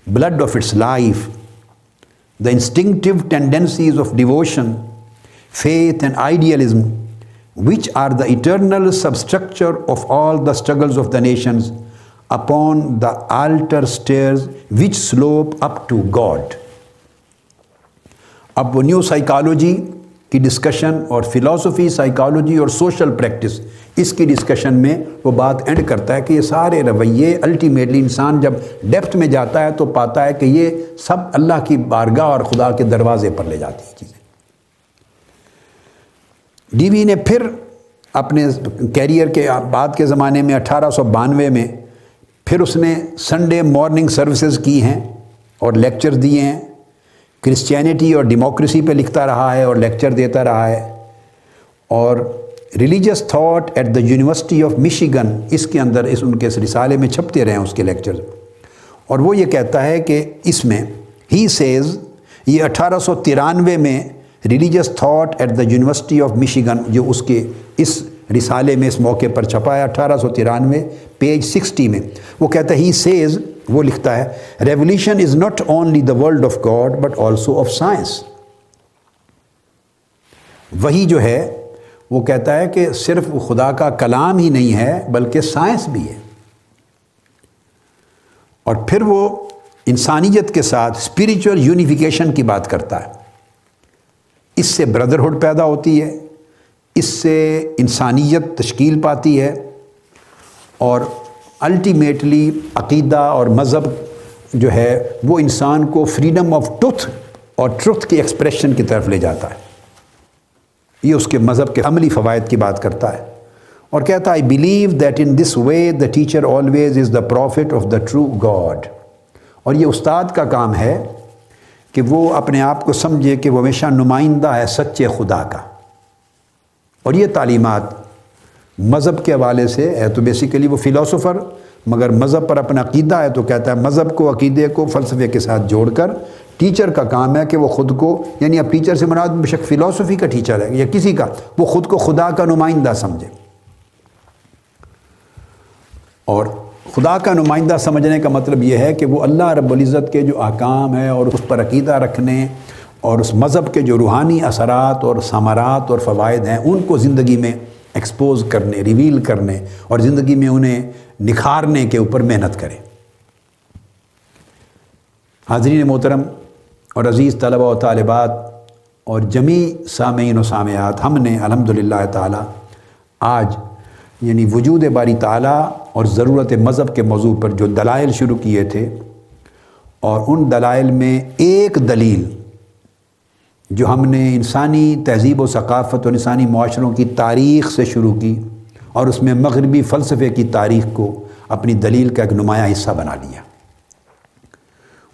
blood of its life the instinctive tendencies of devotion faith and idealism which are the eternal substructure of all the struggles of the nations upon the altar stairs which slope up to God اب وہ نیو سائیکالوجی کی ڈسکشن اور فلاسفی سائیکالوجی اور سوشل پریکٹس اس کی ڈسکشن میں وہ بات اینڈ کرتا ہے کہ یہ سارے رویے الٹیمیٹلی انسان جب ڈیپتھ میں جاتا ہے تو پاتا ہے کہ یہ سب اللہ کی بارگاہ اور خدا کے دروازے پر لے جاتی ہیں چیزیں۔ ڈی وی نے پھر اپنے کیریئر کے بعد کے زمانے میں اٹھارہ سو بانوے میں پھر اس نے سنڈے مارننگ سروسز کی ہیں اور لیکچر دیے ہیں۔ کرسچینٹی اور ڈیموکریسی پہ لکھتا رہا ہے اور لیکچر دیتا رہا ہے۔ اور religious thought at the University of Michigan اس کے اندر اس ان کے اس رسالے میں چھپتے رہے ہیں اس کے لیکچر۔ اور وہ یہ کہتا ہے کہ اس میں ہی سیز یہ اٹھارہ سو ترانوے میں religious thought at the University of Michigan جو اس کے اس رسالے میں اس موقع پر چھپا ہے، اٹھارہ سو ترانوے پیج سکسٹی میں۔ وہ کہتا ہے ہی سیز وہ لکھتا ہے revolution is not only the world of God but also of science وہی جو ہے، وہ کہتا ہے کہ صرف خدا کا کلام ہی نہیں ہے، بلکہ سائنس بھی ہے۔ اور پھر وہ انسانیت کے ساتھ اسپریچول یونیفیکیشن کی بات کرتا ہے۔ اس سے بردرہڈ پیدا ہوتی ہے، اس سے انسانیت تشکیل پاتی ہے اور الٹیمیٹلی عقیدہ اور مذہب جو ہے، وہ انسان کو فریڈم آف ٹروتھ اور ٹروتھ کی ایکسپریشن کی طرف لے جاتا ہے۔ یہ اس کے مذہب کے عملی فوائد کی بات کرتا ہے۔ اور کہتا ہے I believe that in this way the teacher always is the prophet of the true God اور یہ استاد کا کام ہے کہ وہ اپنے آپ کو سمجھے کہ وہ ہمیشہ نمائندہ ہے سچے خدا کا۔ اور یہ تعلیمات مذہب کے حوالے سے ہے تو بیسیکلی وہ فلاسفر مگر مذہب پر اپنا عقیدہ ہے تو کہتا ہے مذہب کو، عقیدے کو، فلسفے کے ساتھ جوڑ کر ٹیچر کا کام ہے کہ وہ خود کو یعنی اب ٹیچر سے مراد بے شک فلاسفی کا ٹیچر ہے یا کسی کا، وہ خود کو خدا کا نمائندہ سمجھے۔ اور خدا کا نمائندہ سمجھنے کا مطلب یہ ہے کہ وہ اللہ رب العزت کے جو احکام ہے اور اس پر عقیدہ رکھنے اور اس مذہب کے جو روحانی اثرات اور ثمرات اور فوائد ہیں، ان کو زندگی میں ایکسپوز کرنے ریویل کرنے اور زندگی میں انہیں نکھارنے کے اوپر محنت کرے حاضرین محترم اور عزیز طلبہ و طالبات اور جمی سامعین و سامعات، ہم نے الحمدللہ تعالی آج یعنی وجود باری تعالیٰ اور ضرورت مذہب کے موضوع پر جو دلائل شروع کیے تھے اور ان دلائل میں ایک دلیل جو ہم نے انسانی تہذیب و ثقافت اور انسانی معاشروں کی تاریخ سے شروع کی اور اس میں مغربی فلسفے کی تاریخ کو اپنی دلیل کا ایک نمایاں حصہ بنا لیا۔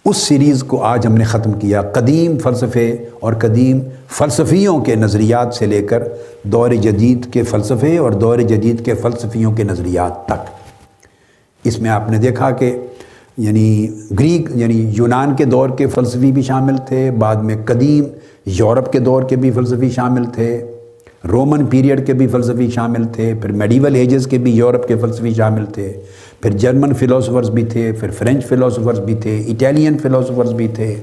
اس سیریز کو آج ہم نے ختم کیا قدیم فلسفے اور قدیم فلسفیوں کے نظریات سے لے کر دور جدید کے فلسفے اور دور جدید کے فلسفیوں کے نظریات تک۔ اس میں آپ نے دیکھا کہ یعنی گریک یعنی یونان کے دور کے فلسفی بھی شامل تھے، بعد میں قدیم یورپ کے دور کے بھی فلسفی شامل تھے، رومن پیریڈ کے بھی فلسفی شامل تھے، پھر میڈیول ایجز کے بھی یورپ کے فلسفی شامل تھے، پھر جرمن فلاسفرز بھی تھے، پھر فرینچ فلاسفرز بھی تھے اٹیلین فلاسفرز بھی تھے،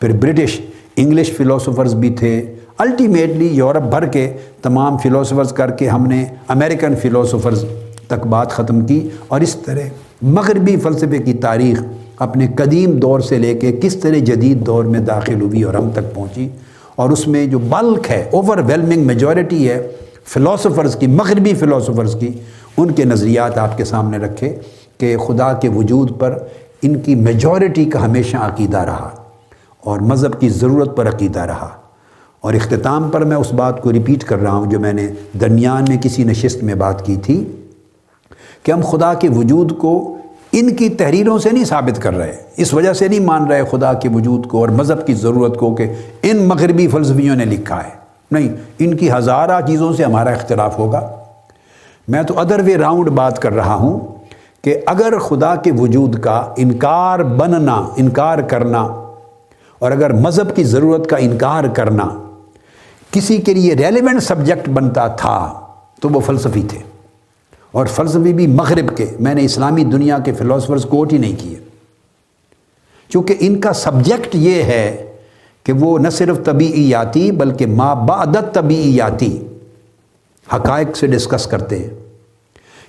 پھر برٹش انگلش فلاسفرز بھی تھے۔ الٹیمیٹلی یورپ بھر کے تمام فلاسفرز کر کے ہم نے امریکن فلاسفرز تک بات ختم کی اور اس طرح مغربی فلسفے کی تاریخ اپنے قدیم دور سے لے کے کس طرح جدید دور میں داخل ہوئی اور ہم تک پہنچی اور اس میں جو بلک ہے اوور ویلمنگ میجورٹی ہے فلاسفرز کی، مغربی فلاسفرز کی، ان کے نظریات آپ کے سامنے رکھے کہ خدا کے وجود پر ان کی میجورٹی کا ہمیشہ عقیدہ رہا اور مذہب کی ضرورت پر عقیدہ رہا اور اختتام پر میں اس بات کو ریپیٹ کر رہا ہوں جو میں نے درمیان میں کسی نشست میں بات کی تھی۔ کہ ہم خدا کے وجود کو ان کی تحریروں سے نہیں ثابت کر رہے، اس وجہ سے نہیں مان رہے خدا کے وجود کو اور مذہب کی ضرورت کو کہ ان مغربی فلسفیوں نے لکھا ہے۔ نہیں، ان کی ہزارہ چیزوں سے ہمارا اختلاف ہوگا۔ میں تو ادر وے راؤنڈ بات کر رہا ہوں کہ اگر خدا کے وجود کا انکار بننا، انکار کرنا اور اگر مذہب کی ضرورت کا انکار کرنا کسی کے لیے ریلیونٹ سبجیکٹ بنتا تھا، تو وہ فلسفی تھے۔ اور فلسفی بھی مغرب کے، میں نے اسلامی دنیا کے فلاسفرز کوٹ ہی نہیں کیے۔ چونکہ ان کا سبجیکٹ یہ ہے کہ وہ نہ صرف طبیعیاتی بلکہ ما بعدت طبیعیاتی حقائق سے ڈسکس کرتے ہیں۔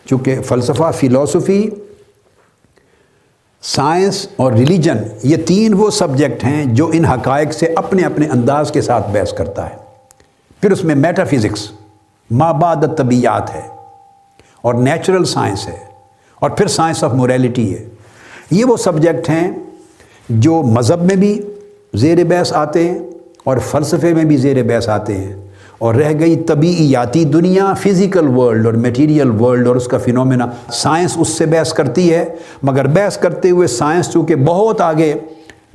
چونکہ فلسفہ فلاسفی سائنس اور ریلیجن یہ تین وہ سبجیکٹ ہیں جو ان حقائق سے اپنے اپنے انداز کے ساتھ بحث کرتا ہے۔ پھر اس میں میٹا فزکس مابعد طبیعت ہے۔ اور نیچرل سائنس ہے اور پھر سائنس آف موریلٹی ہے۔ یہ وہ سبجیکٹ ہیں جو مذہب میں بھی زیر بحث آتے ہیں اور فلسفے میں بھی زیر بحث آتے ہیں۔ اور رہ گئی طبیعیاتی دنیا فزیکل ورلڈ اور میٹیریل ورلڈ اور اس کا فنومینا سائنس اس سے بحث کرتی ہے، مگر بحث کرتے ہوئے سائنس چونکہ بہت آگے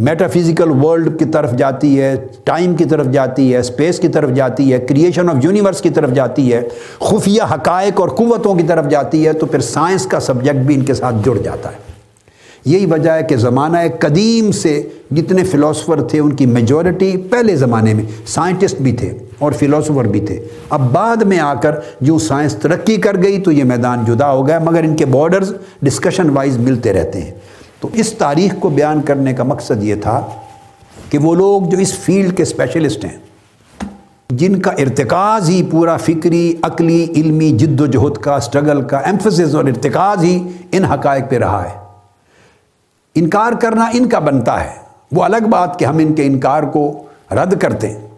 میٹا فزیکل ورلڈ کی طرف جاتی ہے ٹائم کی طرف جاتی ہے اسپیس کی طرف جاتی ہے کریشن آف یونیورس کی طرف جاتی ہے، خفیہ حقائق اور قوتوں کی طرف جاتی ہے، تو پھر سائنس کا سبجیکٹ بھی ان کے ساتھ جڑ جاتا ہے۔ یہی وجہ ہے کہ زمانہ قدیم سے جتنے فلاسفر تھے، ان کی میجورٹی پہلے زمانے میں سائنٹسٹ بھی تھے اور فلاسفر بھی تھے۔ اب بعد میں آ کر جو سائنس ترقی کر گئی تو یہ میدان جدا ہو گیا، مگر ان کے بارڈرز ڈسکشن وائز ملتے رہتے ہیں۔ تو اس تاریخ کو بیان کرنے کا مقصد یہ تھا کہ وہ لوگ جو اس فیلڈ کے اسپیشلسٹ ہیں، جن کا ارتکاز ہی پورا فکری، عقلی، علمی جد و جہد کا اسٹرگل کا ایمفسس اور ارتکاز ہی ان حقائق پہ رہا ہے۔ انکار کرنا ان کا بنتا ہے۔ وہ الگ بات کہ ہم ان کے انکار کو رد کرتے ہیں۔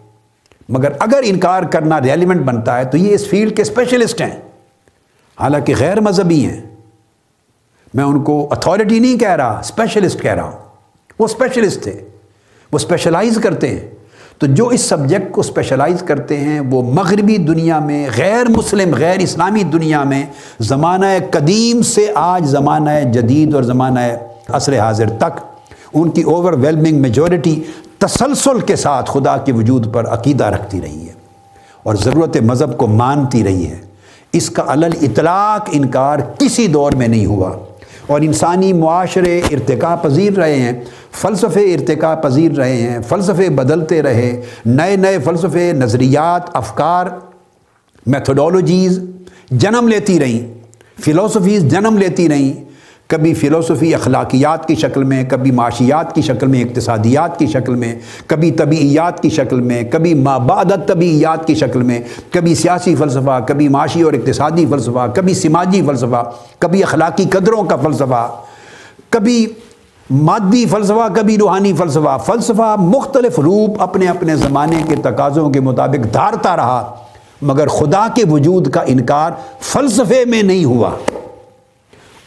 مگر اگر انکار کرنا ریلیونٹ بنتا ہے تو یہ اس فیلڈ کے اسپیشلسٹ ہیں۔ حالانکہ غیر مذہبی ہیں۔ میں ان کو اتھارٹی نہیں کہہ رہا اسپیشلسٹ کہہ رہا ہوں۔ وہ اسپیشلسٹ تھے وہ اسپیشلائز کرتے ہیں۔ تو جو اس سبجیکٹ کو اسپیشلائز کرتے ہیں، وہ مغربی دنیا میں، غیر مسلم، غیر اسلامی دنیا میں زمانہ قدیم سے آج زمانہ جدید اور زمانہ عصر حاضر تک ان کی اوور ویلمنگ میجورٹی تسلسل کے ساتھ خدا کے وجود پر عقیدہ رکھتی رہی ہے اور ضرورت مذہب کو مانتی رہی ہے۔ اس کا علل اطلاق انکار کسی دور میں نہیں ہوا۔ اور انسانی معاشرے ارتقاء پذیر رہے ہیں، فلسفے ارتقا پذیر رہے ہیں، فلسفے بدلتے رہے، نئے نئے فلسفے، نظریات، افکار میتھڈولوجیز جنم لیتی رہیں فلاسفیز جنم لیتی رہیں۔ کبھی فلسفی اخلاقیات کی شکل میں، کبھی معاشیات کی شکل میں، اقتصادیات کی شکل میں، کبھی طبیعیات کی شکل میں، کبھی مابعدت طبیعیات کی شکل میں، کبھی سیاسی فلسفہ، کبھی معاشی اور اقتصادی فلسفہ، کبھی سماجی فلسفہ، کبھی اخلاقی قدروں کا فلسفہ، کبھی مادی فلسفہ، کبھی روحانی فلسفہ۔ فلسفہ مختلف روپ اپنے اپنے زمانے کے تقاضوں کے مطابق دھارتا رہا، مگر خدا کے وجود کا انکار فلسفے میں نہیں ہوا۔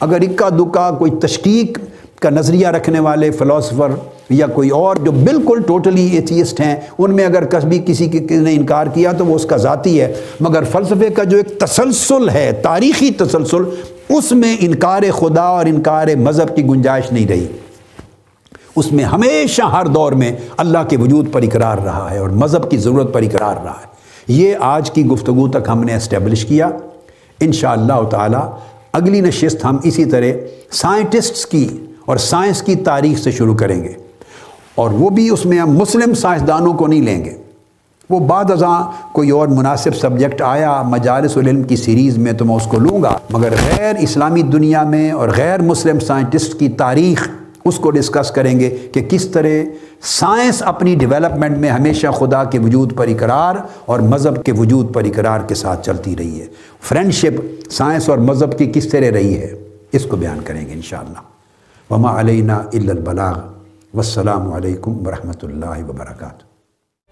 اگر اکا دکا کوئی تشکیق کا نظریہ رکھنے والے فلاسفر یا کوئی اور جو بالکل ٹوٹلی ایتھیسٹ ہیں، ان میں اگر کبھی کسی نے انکار کیا تو وہ اس کا ذاتی ہے۔ مگر فلسفے کا جو ایک تسلسل ہے، تاریخی تسلسل، اس میں انکار خدا اور انکار مذہب کی گنجائش نہیں رہی۔ اس میں ہمیشہ ہر دور میں اللہ کے وجود پر اقرار رہا ہے اور مذہب کی ضرورت پر اقرار رہا ہے۔ یہ آج کی گفتگو تک ہم نے اسٹیبلش کیا۔ انشاءاللہ اللہ تعالی اگلی نشست ہم اسی طرح سائنٹسٹس کی اور سائنس کی تاریخ سے شروع کریں گے اور وہ بھی اس میں ہم مسلم سائنسدانوں کو نہیں لیں گے۔ وہ بعد ازاں کوئی اور مناسب سبجیکٹ آیا مجالس العلم کی سیریز میں تو میں اس کو لوں گا، مگر غیر اسلامی دنیا میں اور غیر مسلم سائنٹسٹ کی تاریخ اس کو ڈسکس کریں گے کہ کس طرح سائنس اپنی ڈیولپمنٹ میں ہمیشہ خدا کے وجود پر اقرار اور مذہب کے وجود پر اقرار کے ساتھ چلتی رہی ہے۔ فرینڈشپ سائنس اور مذہب کی کس طرح رہی ہے، اس کو بیان کریں گے انشاءاللہ۔ وما علینا الا البلاغ۔ والسلام علیکم ورحمۃ اللہ وبرکاتہ۔